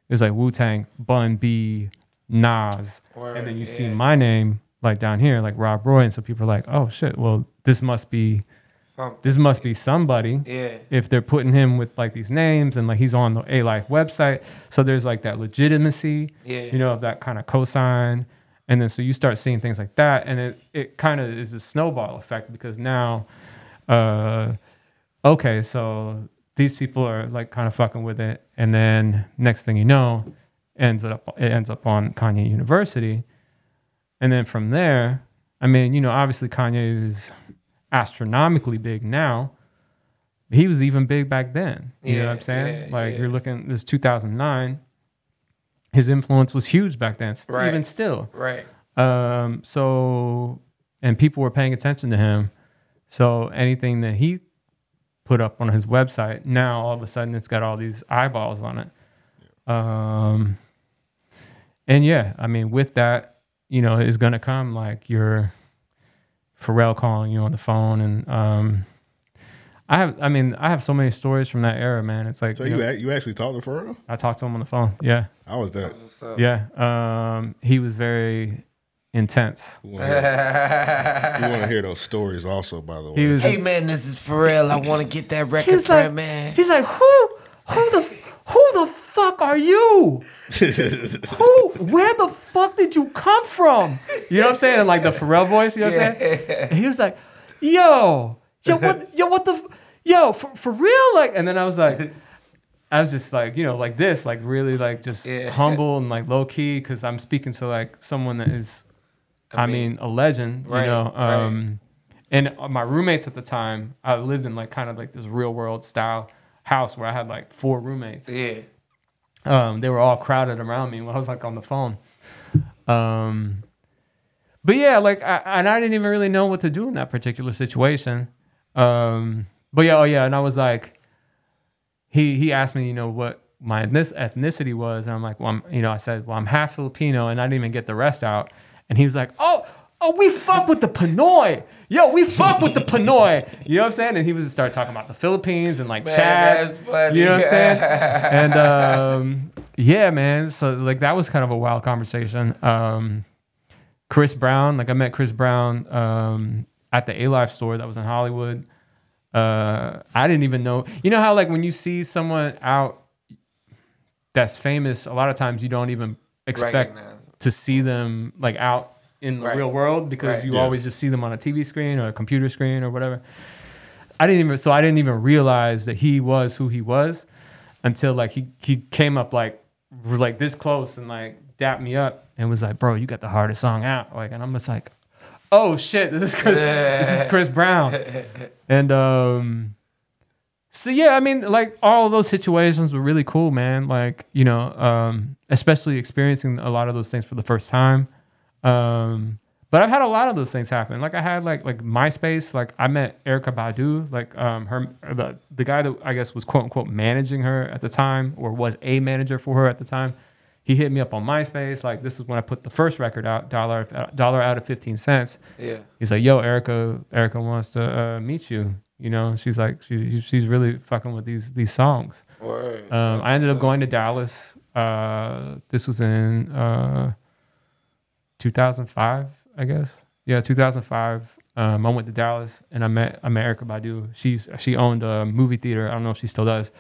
it was like Wu Tang, Bun B, Nas, and then you see my name like down here, like Rob Roy, and so people are like, oh shit, well this must be Something. this must be somebody. Yeah. If they're putting him with like these names and like he's on the Alife website, so there's like that legitimacy, Yeah. you know, of that kind of cosign. And then so you start seeing things like that, and it it kind of is a snowball effect because now, uh, okay, so these people are like kind of fucking with it, and then next thing you know, ends up it ends up on Kanye UniverseCity, and then from there, I mean, you know, obviously Kanye is astronomically big now. He was even big back then. You know what I'm saying? yeah, like yeah. you're looking this 2009. His influence was huge back then, Right. even still. Right. Um, so, and people were paying attention to him. So anything that he put up on his website, now all of a sudden it's got all these eyeballs on it. Um, and yeah, I mean, with that, you know, is going to come like your Pharrell calling you on the phone. And, um, I have, I mean, I have so many stories from that era, man. It's like, So you you know, ac- you actually talked to Pharrell? I talked to him on the phone. Yeah. I was there. What's up? Yeah. Um, he was very intense. You want to hear those stories also, by the way. He was Hey man, this is Pharrell. I want to get that record He's like- man. He's like, who, who the, who the fuck are you? <laughs> Who, where the fuck did you come from? You know what I'm saying? Like the Pharrell voice. You know what I'm saying? And he was like, yo, yo, what, yo, what the, f- yo, for, for real? Like, and then I was like, I was just like, you know, like this, like really, like just Yeah. humble and like low key, because I'm speaking to like someone that is, I mean, a legend. Right, you know, right. um, and my roommates at the time, I lived in like kind of like this real world style house where I had like four roommates. Yeah. Um, they were all crowded around me when I was like on the phone. Um, but yeah, like, I, and I didn't even really know what to do in that particular situation. Um, but yeah, oh yeah, and I was like, he he asked me, you know, what my ethnicity was, and I'm like, well, I'm, you know, I said, well, I'm half Filipino, and I didn't even get the rest out. And he was like, oh, oh, we fuck with the Pinoy, yo, we fuck with the Pinoy. You know what I'm saying? And he was start talking about the Philippines and like Man, Chad. You know what I'm saying? <laughs> and um, yeah, man. So like that was kind of a wild conversation. Um, Chris Brown, like I met Chris Brown um, at the Alife store that was in Hollywood. Uh, I didn't even know. You know how like when you see someone out that's famous, a lot of times you don't even expect to see them like out in the Right. real world because Right. you Yeah. always just see them on a TV screen or a computer screen or whatever. I didn't even so I didn't even realize that he was who he was until like he he came up like like this close and like dapped me up and was like, "Bro, you got the hardest song out." Like, and I'm just like, "Oh shit, this is Chris, this is Chris Brown." <laughs> And um, so yeah, I mean, like all of those situations were really cool, man. Like you know, um, especially experiencing a lot of those things for the first time. Um, but I've had a lot of those things happen. Like I had like like MySpace. Like I met Erykah Badu. Like um her the the guy that I guess was quote unquote managing her at the time or was a manager for her at the time. He hit me up on MySpace. Like this is when I put the first record out, dollar dollar out of fifteen cents. Yeah. He's like, "Yo, Erykah, Erykah wants to uh, meet you." You know, she's like, she, she's really fucking with these these songs. Word. Um, I ended up going to Dallas. Uh, this was in uh, 2005, I guess. Yeah, 2005. Um, I went to Dallas and I met Erykah Badu. She's she owned a movie theater. I don't know if she still does.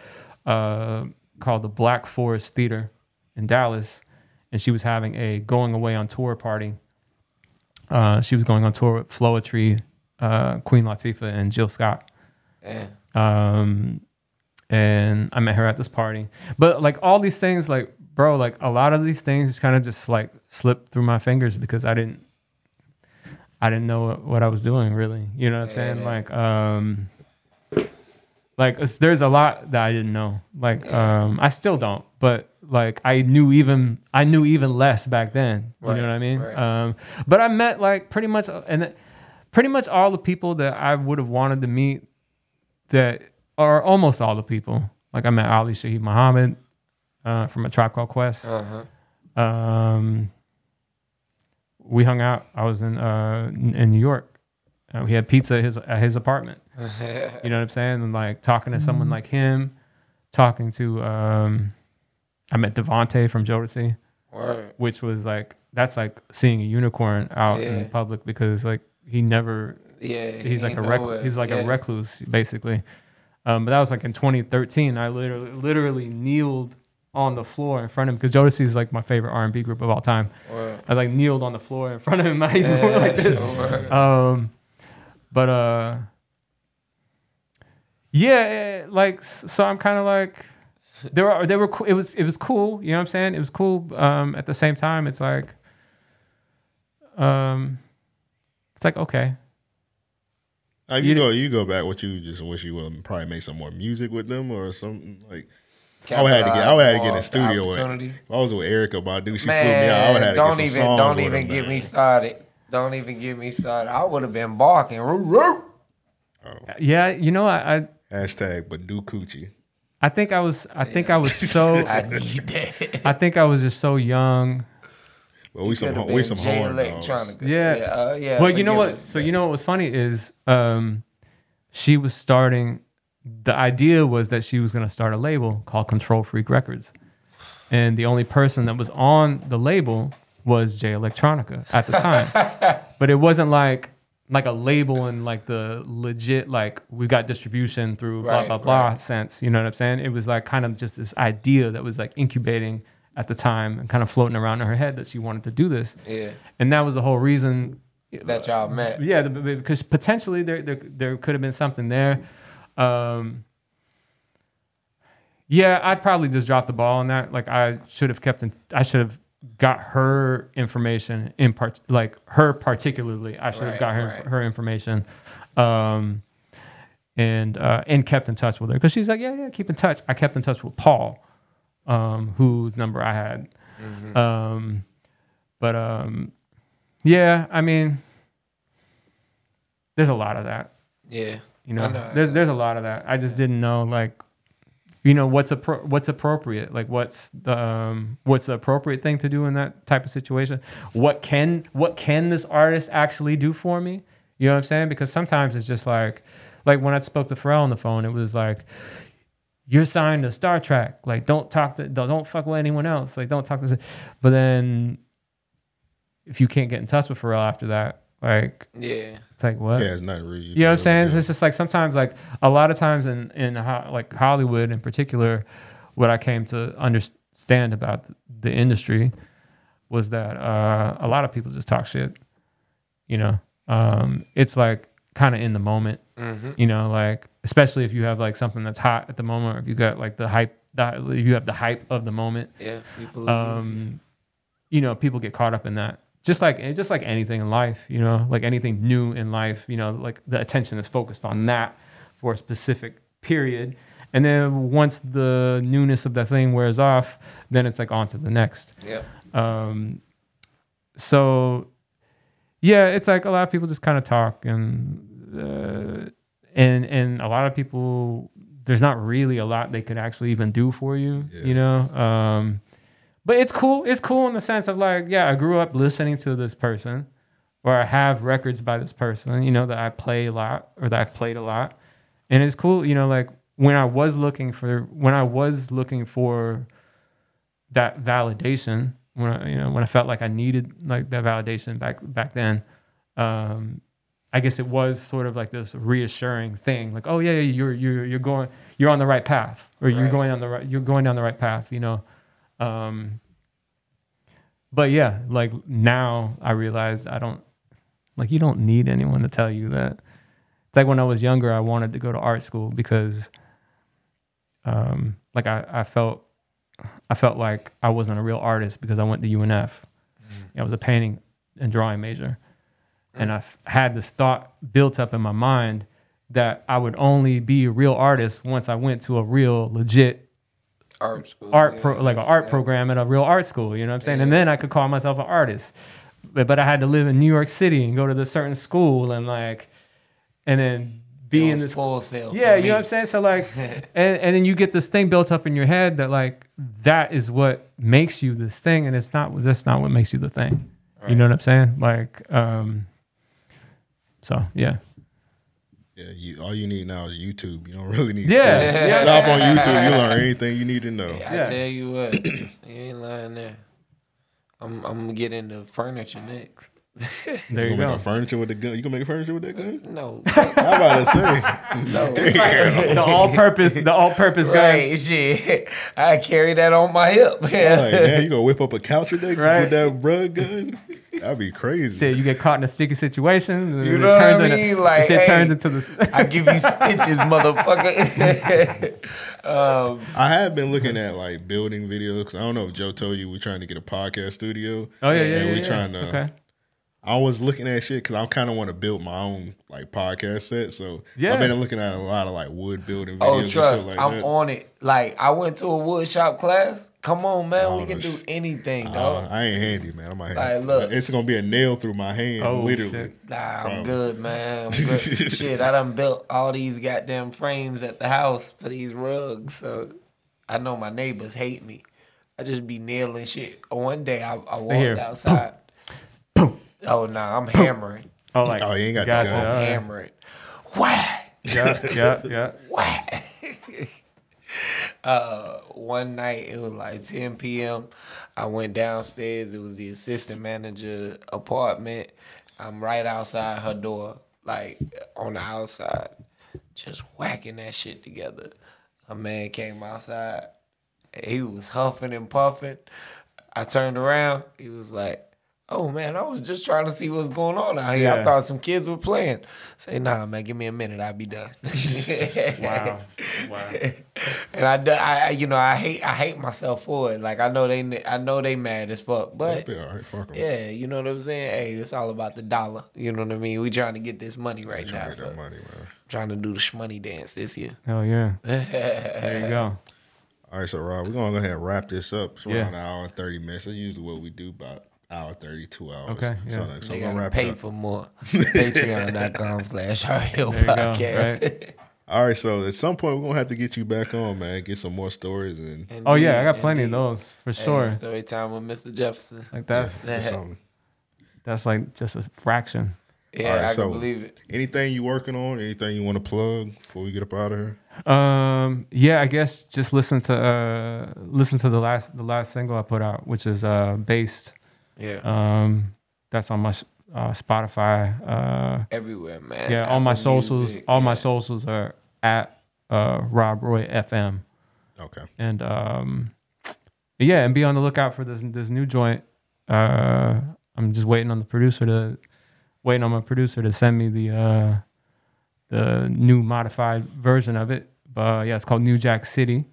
uh, called the Black Forest Theater in Dallas, and she was having a going away on tour party. Uh, she was going on tour with Floetry, uh, Queen Latifah, and Jill Scott. Yeah. Um, and I met her at this party. But like all these things, like bro, like a lot of these things kind of just like slipped through my fingers because I didn't, I didn't know what, what I was doing really. You know what I'm saying? Like, um, like there's a lot that I didn't know. Like, um, I still don't, but like I knew even I knew even less back then. You Right, know what I mean? right. Um, but I met like pretty much and pretty much all the people that I would have wanted to meet that are almost all the people. Like I met Ali Shaheed Muhammad uh, from a Tribe Called Quest. Uh-huh. Um, we hung out. I was in uh, in in New York. Uh, we had pizza at his at his apartment. <laughs> you know what I'm saying? And like talking to someone like him, talking to um, I met DeVante from Jodeci, Word. which was like that's like seeing a unicorn out Yeah. in public because like he never Yeah, he's he like a ain't rec- he's like Yeah. a recluse basically. Um, but that was like in 2013. I literally literally kneeled on the floor in front of him because Jodeci is like my favorite R&B group of all time. Word. I like kneeled on the floor in front of him. I even went like this. Word. Um, but uh, yeah, eh, like so I'm kind of like there were there were it was it was cool. You know what I'm saying? It was cool. Um, at the same time, it's like um, it's like okay. Uh, you, You- go, you go back. What you just wish you would probably make some more music with them or something like. I would have to get. I would have to get in the studio. With, the opportunity. if I was with Erykah Badu, she Man, flew me out. I would have to don't get some even songs don't with even her, get man. me started. Don't even get me started. I would have been barking. Roo, roo. Yeah, you know, I I, Hashtag Badu Coochie. I think I was I think I was so <laughs> I need that. I think I was just so young. But we some Could've we been some Jay horn dogs. Yeah. Yeah. Uh, yeah well, you know what? So you know what was funny is um, she was starting. The idea was that she was going to start a label called Control Freak Records, and the only person that was on the label was Jay Electronica at the time. <laughs> but it wasn't like like a label and like the legit like we got distribution through blah Right, blah blah right. sense. You know what I'm saying? It was like kind of just this idea that was like incubating at the time and kind of floating around in her head that she wanted to do this. Yeah. And that was the whole reason That y'all met. yeah, because potentially there, there there could have been something there. Um, yeah, I'd probably just dropped the ball on that. Like I should have kept in. I should have got her information in part, like her particularly. I should have Right, got her right. her information, um, and uh, and kept in touch with her because she's like, yeah, yeah, keep in touch. I kept in touch with Paul, um, whose number I had. Mm-hmm. Um, but um, yeah, I mean, there's a lot of that. Yeah. You know, know. there's there's a lot of that. I just didn't know like, you know, what's appro- what's appropriate. Like, what's the um, what's the appropriate thing to do in that type of situation? What can what can this artist actually do for me? You know what I'm saying? Because sometimes it's just like, like when I spoke to Pharrell on the phone, it was like, you're signed to Star Trak. Like, don't talk to don't, don't fuck with anyone else. Like, don't talk to. But then, if you can't get in touch with Pharrell after that, like, Yeah. it's like what? Yeah, it's not really. You know what I'm saying? It's just like sometimes, like a lot of times in in ho- like Hollywood in particular, what I came to understand about the industry was that uh, a lot of people just talk shit. You know, um, it's like kind of in the moment. You know, like especially if you have like something that's hot at the moment, or if you got like the hype, that if you have the hype of the moment. Yeah. People. Um, you know, people get caught up in that. Just like just like anything in life, you know, like anything new in life, you know, like the attention is focused on that for a specific period. And then once the newness of that thing wears off, then it's like on to the next. yeah. Um, so yeah, it's like a lot of people just kind of talk and uh, and and a lot of people there's not really a lot they could actually even do for you, you know. Um, but it's cool. It's cool in the sense of like, yeah, I grew up listening to this person, or I have records by this person, you know, that I play a lot or that I've played a lot, and it's cool, you know, like when I was looking for when I was looking for that validation when I, you know when I felt like I needed like that validation back back then. Um, I guess it was sort of like this reassuring thing, like, oh yeah, yeah, you're you're you're going, you're on the right path, or you're going on the right, you're going down the right path, you know. Um, but yeah, like now I realized I don't, like you don't need anyone to tell you that. It's like when I was younger, I wanted to go to art school because, um, like I, I felt, I felt like I wasn't a real artist because I went to UNF. I was a painting and drawing major, and I f- had this thought built up in my mind that I would only be a real artist once I went to a real legit Art school. art yeah, pro, like an art program at a real art school. You know what I'm saying? And then I could call myself an artist. But but I had to live in New York City and go to this certain school and like, and then be in this full sale. yeah, you know what I'm saying? So like, <laughs> and and then you get this thing built up in your head that like that is what makes you this thing, and it's not. That's not what makes you the thing. You know what I'm saying? Like, um. So yeah, Yeah, you, all you need now is YouTube. You don't <laughs> really need Yeah, school. yeah. Hop on <laughs> YouTube, you learn anything you need to know. I Yeah. tell you what, you ain't lying there. I'm I'm gonna get into furniture next. <laughs> there You you gonna go. make a furniture with the gun? You gonna make a furniture with that gun? No, <laughs> I'm about to say. <laughs> no. the all-purpose, the all-purpose guy. Right, shit. I carry that on my hip. Like, man, you gonna whip up a couch with that, Right. with that rug gun? That'd be crazy. Shit, you get caught in a sticky situation. and You it know what I turns into- mean? Like, shit hey, turns into the. I give you stitches, motherfucker. um, I have been looking at like building videos. 'cause I don't know if Joe told you we're trying to get a podcast studio. oh yeah, yeah, and yeah. we're yeah. trying to. Okay. I was looking at shit because I kind of want to build my own like podcast set. So Yeah. I've been looking at a lot of like wood building videos. oh, and trust. shit like I'm that. on it. Like, I went to a wood shop class. Come on, man. we Oh, can do anything, Uh, dog. I ain't handy, man. I'm not Like, handy. look. it's gonna be a nail through my hand, Oh, literally. shit. Nah, I'm Probably. good, man. I'm good. <laughs> Shit, I done built all these goddamn frames at the house for these rugs. So I know my neighbors hate me. I just be nailing shit. One day I, I walked outside. Oh, nah, I'm hammering. Oh, like. Oh, you ain't got the gotcha. gun. all right. Hammering. Whack! Yeah, yeah, yeah. <laughs> Whack! uh, one night, it was like 10 p.m. I went downstairs. It was the assistant manager apartment. I'm right outside her door, like on the outside, just whacking that shit together. A man came outside. He was huffing and puffing. I turned around. He was like, "Oh man, I was just trying to see what's going on out here. I thought some kids were playing." Say, "Nah, man, give me a minute. I'll be done." <laughs> Wow. Wow. <laughs> and I, do- I, I- you know, I hate, I hate myself for it. Like I know they, I know they mad as fuck, but Be all right, fuck 'em. yeah, you know what I'm saying. Hey, it's all about the dollar. You know what I mean. We trying to get this money right Trying now. to get So that money, man. trying to do the shmoney dance this year. Hell yeah. <laughs> There you go. All right, so Rob, we're gonna go ahead and wrap this up. It's Yeah. around an hour and thirty minutes. That's usually what we do, about hour thirty, two hours. Okay, So, yeah. so we're gonna wrap pay it up. for more. <laughs> Patreon.com slash RL There you go, podcast. <laughs> All right, so at some point we're gonna have to get you back on, man. Get some more stories and Oh yeah, I got plenty indeed. of those for Hey, sure. story time with Mr. Jefferson. Like that's get something. that's like just a fraction. Yeah, All right, I so- can believe it. Anything you working on? Anything you want to plug before we get up out of here? Um, yeah, I guess just listen to uh listen to the last the last single I put out, which is uh based. Yeah, Um, that's on my uh, Spotify. Uh, everywhere, man. yeah, all my socials, Music, all my socials are at uh Rob Roy FM. Okay. and um yeah and be on the lookout for this this new joint uh i'm just waiting on the producer to waiting on my producer to send me the uh the new modified version of it but yeah it's called new jack city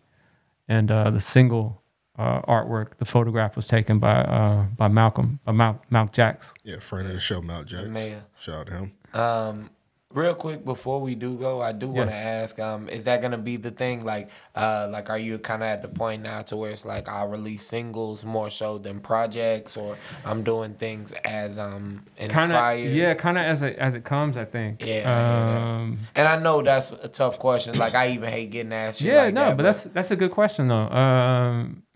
and uh the single uh artwork the photograph was taken by uh by malcolm by Mal- malcolm jacks Yeah, friend of the show, Mount Jacks. Man. Shout out to him. Um, real quick before we do go, I do want to ask, um, is that gonna be the thing? Like, uh, like, are you kind of at the point now to where it's like I'll release singles more so than projects, or I'm doing things as um kind inspired? of yeah kind of as it as it comes i think Yeah, I hear um And I know that's a tough question. Like, I even hate getting asked. Yeah like no that, but that's that's a good question though um y-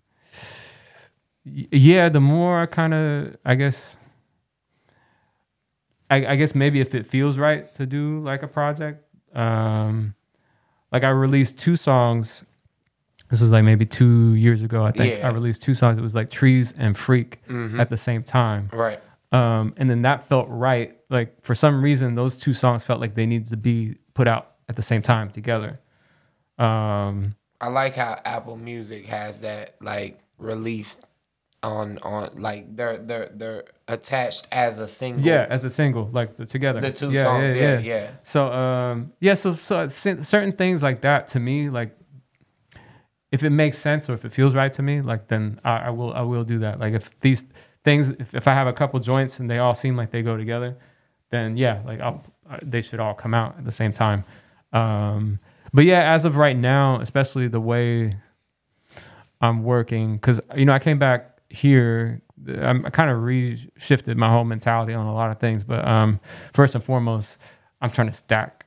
yeah the more i kind of i guess I, I guess maybe if it feels right to do like a project um like i released two songs this was like maybe two years ago i think Yeah. i released two songs it was like trees and freak Mhm. at the same time right. um, and then that felt right like for some reason those two songs felt like they needed to be put out at the same time together. Um, I like how Apple Music has that like released on on like they're they're they're attached as a single. Yeah, as a single, like the, together. The two songs, yeah, yeah. So, um, yeah, so so certain things like that to me, like if it makes sense or if it feels right to me, like then I, I will I will do that. Like if these things, if, if I have a couple joints and they all seem like they go together, then yeah, like I'll, they should all come out at the same time. Um, but yeah, as of right now, especially the way I'm working, because you know I came back here. I'm, I kind of re-shifted my whole mentality on a lot of things, but um, first and foremost, I'm trying to stack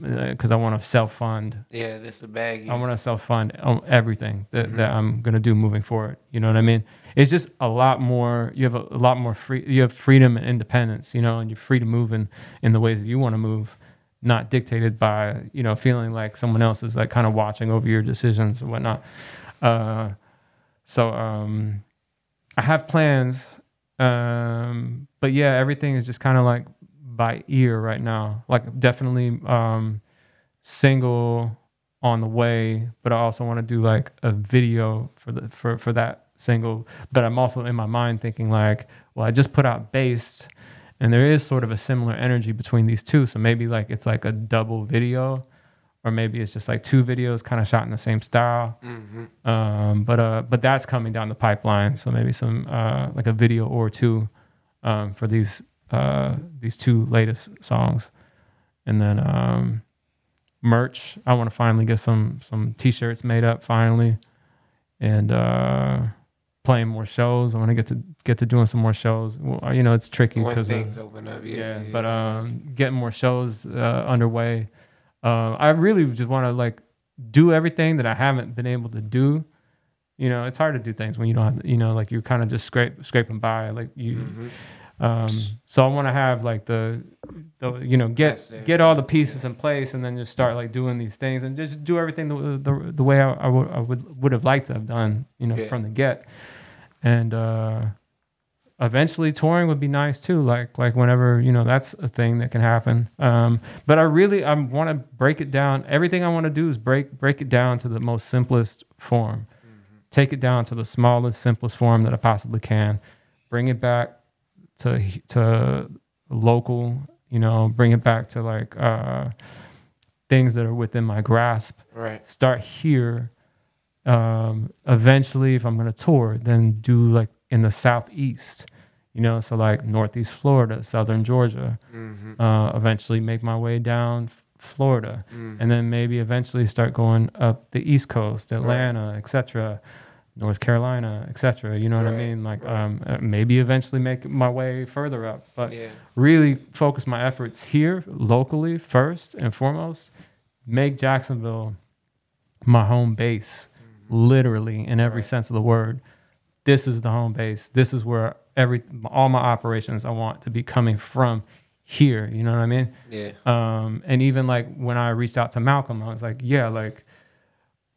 because I want to self-fund. Yeah, this a baggy. I want to self-fund everything that, that I'm gonna do moving forward. You know what I mean? It's just a lot more. You have a, a lot more free. You have freedom and independence. You know, and you're free to move in in the ways that you want to move, not dictated by you know feeling like someone else is like kind of watching over your decisions and whatnot. Uh, so um, I have plans, um, but yeah, everything is just kind of like by ear right now. Like definitely um, single on the way, but I also want to do like a video for the for for that single. But I'm also in my mind thinking like, well, I just put out Based, and there is sort of a similar energy between these two. So maybe like it's like a double video, or maybe it's just like two videos kind of shot in the same style. Um, but uh, but that's coming down the pipeline. So maybe some uh, like a video or two um, for these uh, these two latest songs, and then um, merch. I want to finally get some some t-shirts made up finally, and uh, playing more shows. I want to get to get to doing some more shows. Well, you know, it's tricky because things open up. Yeah, yeah, yeah, but um, getting more shows uh, underway. Uh, I really just want to like do everything that I haven't been able to do. You know, it's hard to do things when you don't have, you know, like you're kind of just scrape scraping by. Like you, Mm-hmm. um, so I want to have like the, the, you know, get get all the pieces in place and then just start like doing these things and just do everything the the, the way I, I would would would have liked to have done. You know, Yeah. from the get, and. uh eventually touring would be nice too like like whenever you know that's a thing that can happen. Um but i really i want to break it down. Everything i want to do is break break it down to the most simplest form. Take it down to the smallest simplest form that i possibly can. Bring it back to to local you know bring it back to like uh things that are within my grasp. Right. start here. Um eventually if i'm going to tour then do like in the southeast you know so like northeast florida southern georgia uh eventually make my way down florida and then maybe eventually start going up the east coast atlanta etc north carolina etc you know what i mean? Like um uh, maybe eventually make my way further up but Yeah. really focus my efforts here locally first and foremost make jacksonville my home base, literally in every sense of the word. This is the home base. This is where every all my operations I want to be coming from here. You know what I mean? Yeah. Um, and even like when I reached out to Malcolm, I was like, yeah, like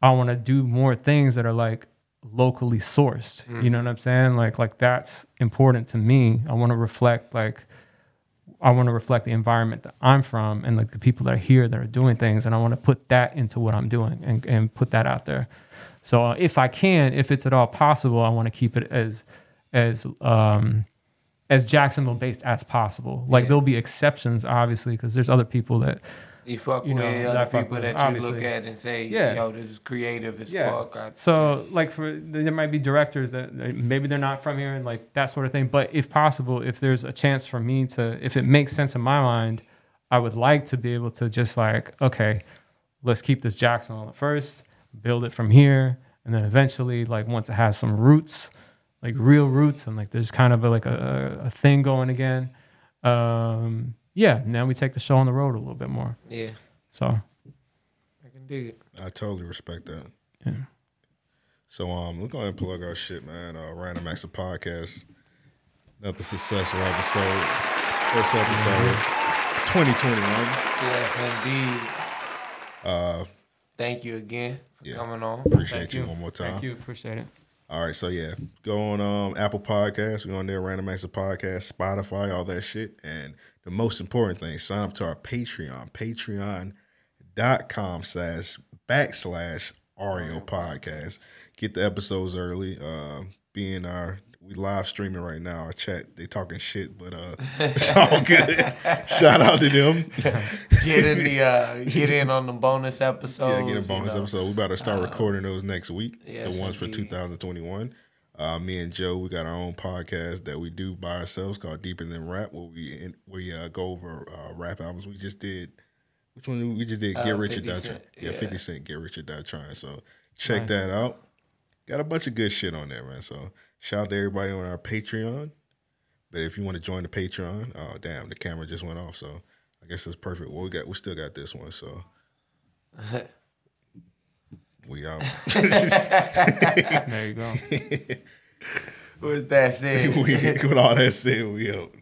I want to do more things that are like locally sourced. You know what I'm saying? Like like that's important to me. I want to reflect like I want to reflect the environment that I'm from and like the people that are here that are doing things, and I want to put that into what I'm doing and, and put that out there. So uh, if I can, if it's at all possible, I want to keep it as as um, as Jacksonville based as possible. Like there'll be exceptions, obviously, because there's other people that You fuck You with know, I other people with, that you look at and say, Yeah. yo, this is creative as yeah. fuck. I, So like for there might be directors that maybe they're not from here and like that sort of thing. But if possible, if there's a chance for me to, if it makes sense in my mind, I would like to be able to just like, okay, let's keep this Jacksonville at first, build it from here, and then eventually, like once it has some roots, like real roots, and like there's kind of a, like a, a thing going again. Um, yeah, now we take the show on the road a little bit more. yeah, So I can dig it. I totally respect that. Yeah. So um, we're gonna plug our shit, man. Uh, Random Acts of Podcast. Another successful episode. First episode, 2021. Yes, indeed. Uh, Thank you again for Yeah. coming on. appreciate thank you you one more time. Thank you, appreciate it. All right, so yeah, go on um, Apple Podcasts. We're on there, Random Acts of Podcast, Spotify, all that shit. And the most important thing, sign up to our Patreon, patreon.com slash backslash REO Podcast. Get the episodes early. Uh, being our we live streaming right now. Our chat, they talking shit, but uh, <laughs> it's all good. Shout out to them. <laughs> Get in the uh, get in on the bonus episode. Yeah, get a you bonus know. episode. We about to start recording those next week. yes, the ones for 2021. Uh, me and Joe, we got our own podcast that we do by ourselves called Deeper Than Rap, where we in, we uh, go over uh, rap albums. We just did. Which one? We just did Uh, Get Rich or Die Trying. Yeah, yeah. 50 Cent, Get Rich or Die Trying. So check Nice. that out. Got a bunch of good shit on there, man. So shout out to everybody on our Patreon. But if you want to join the Patreon, oh damn, the camera just went off. So I guess it's perfect. Well, we got we still got this one. So <laughs> we out. There you go. <laughs> With that said, <laughs> we, with all that said, we out.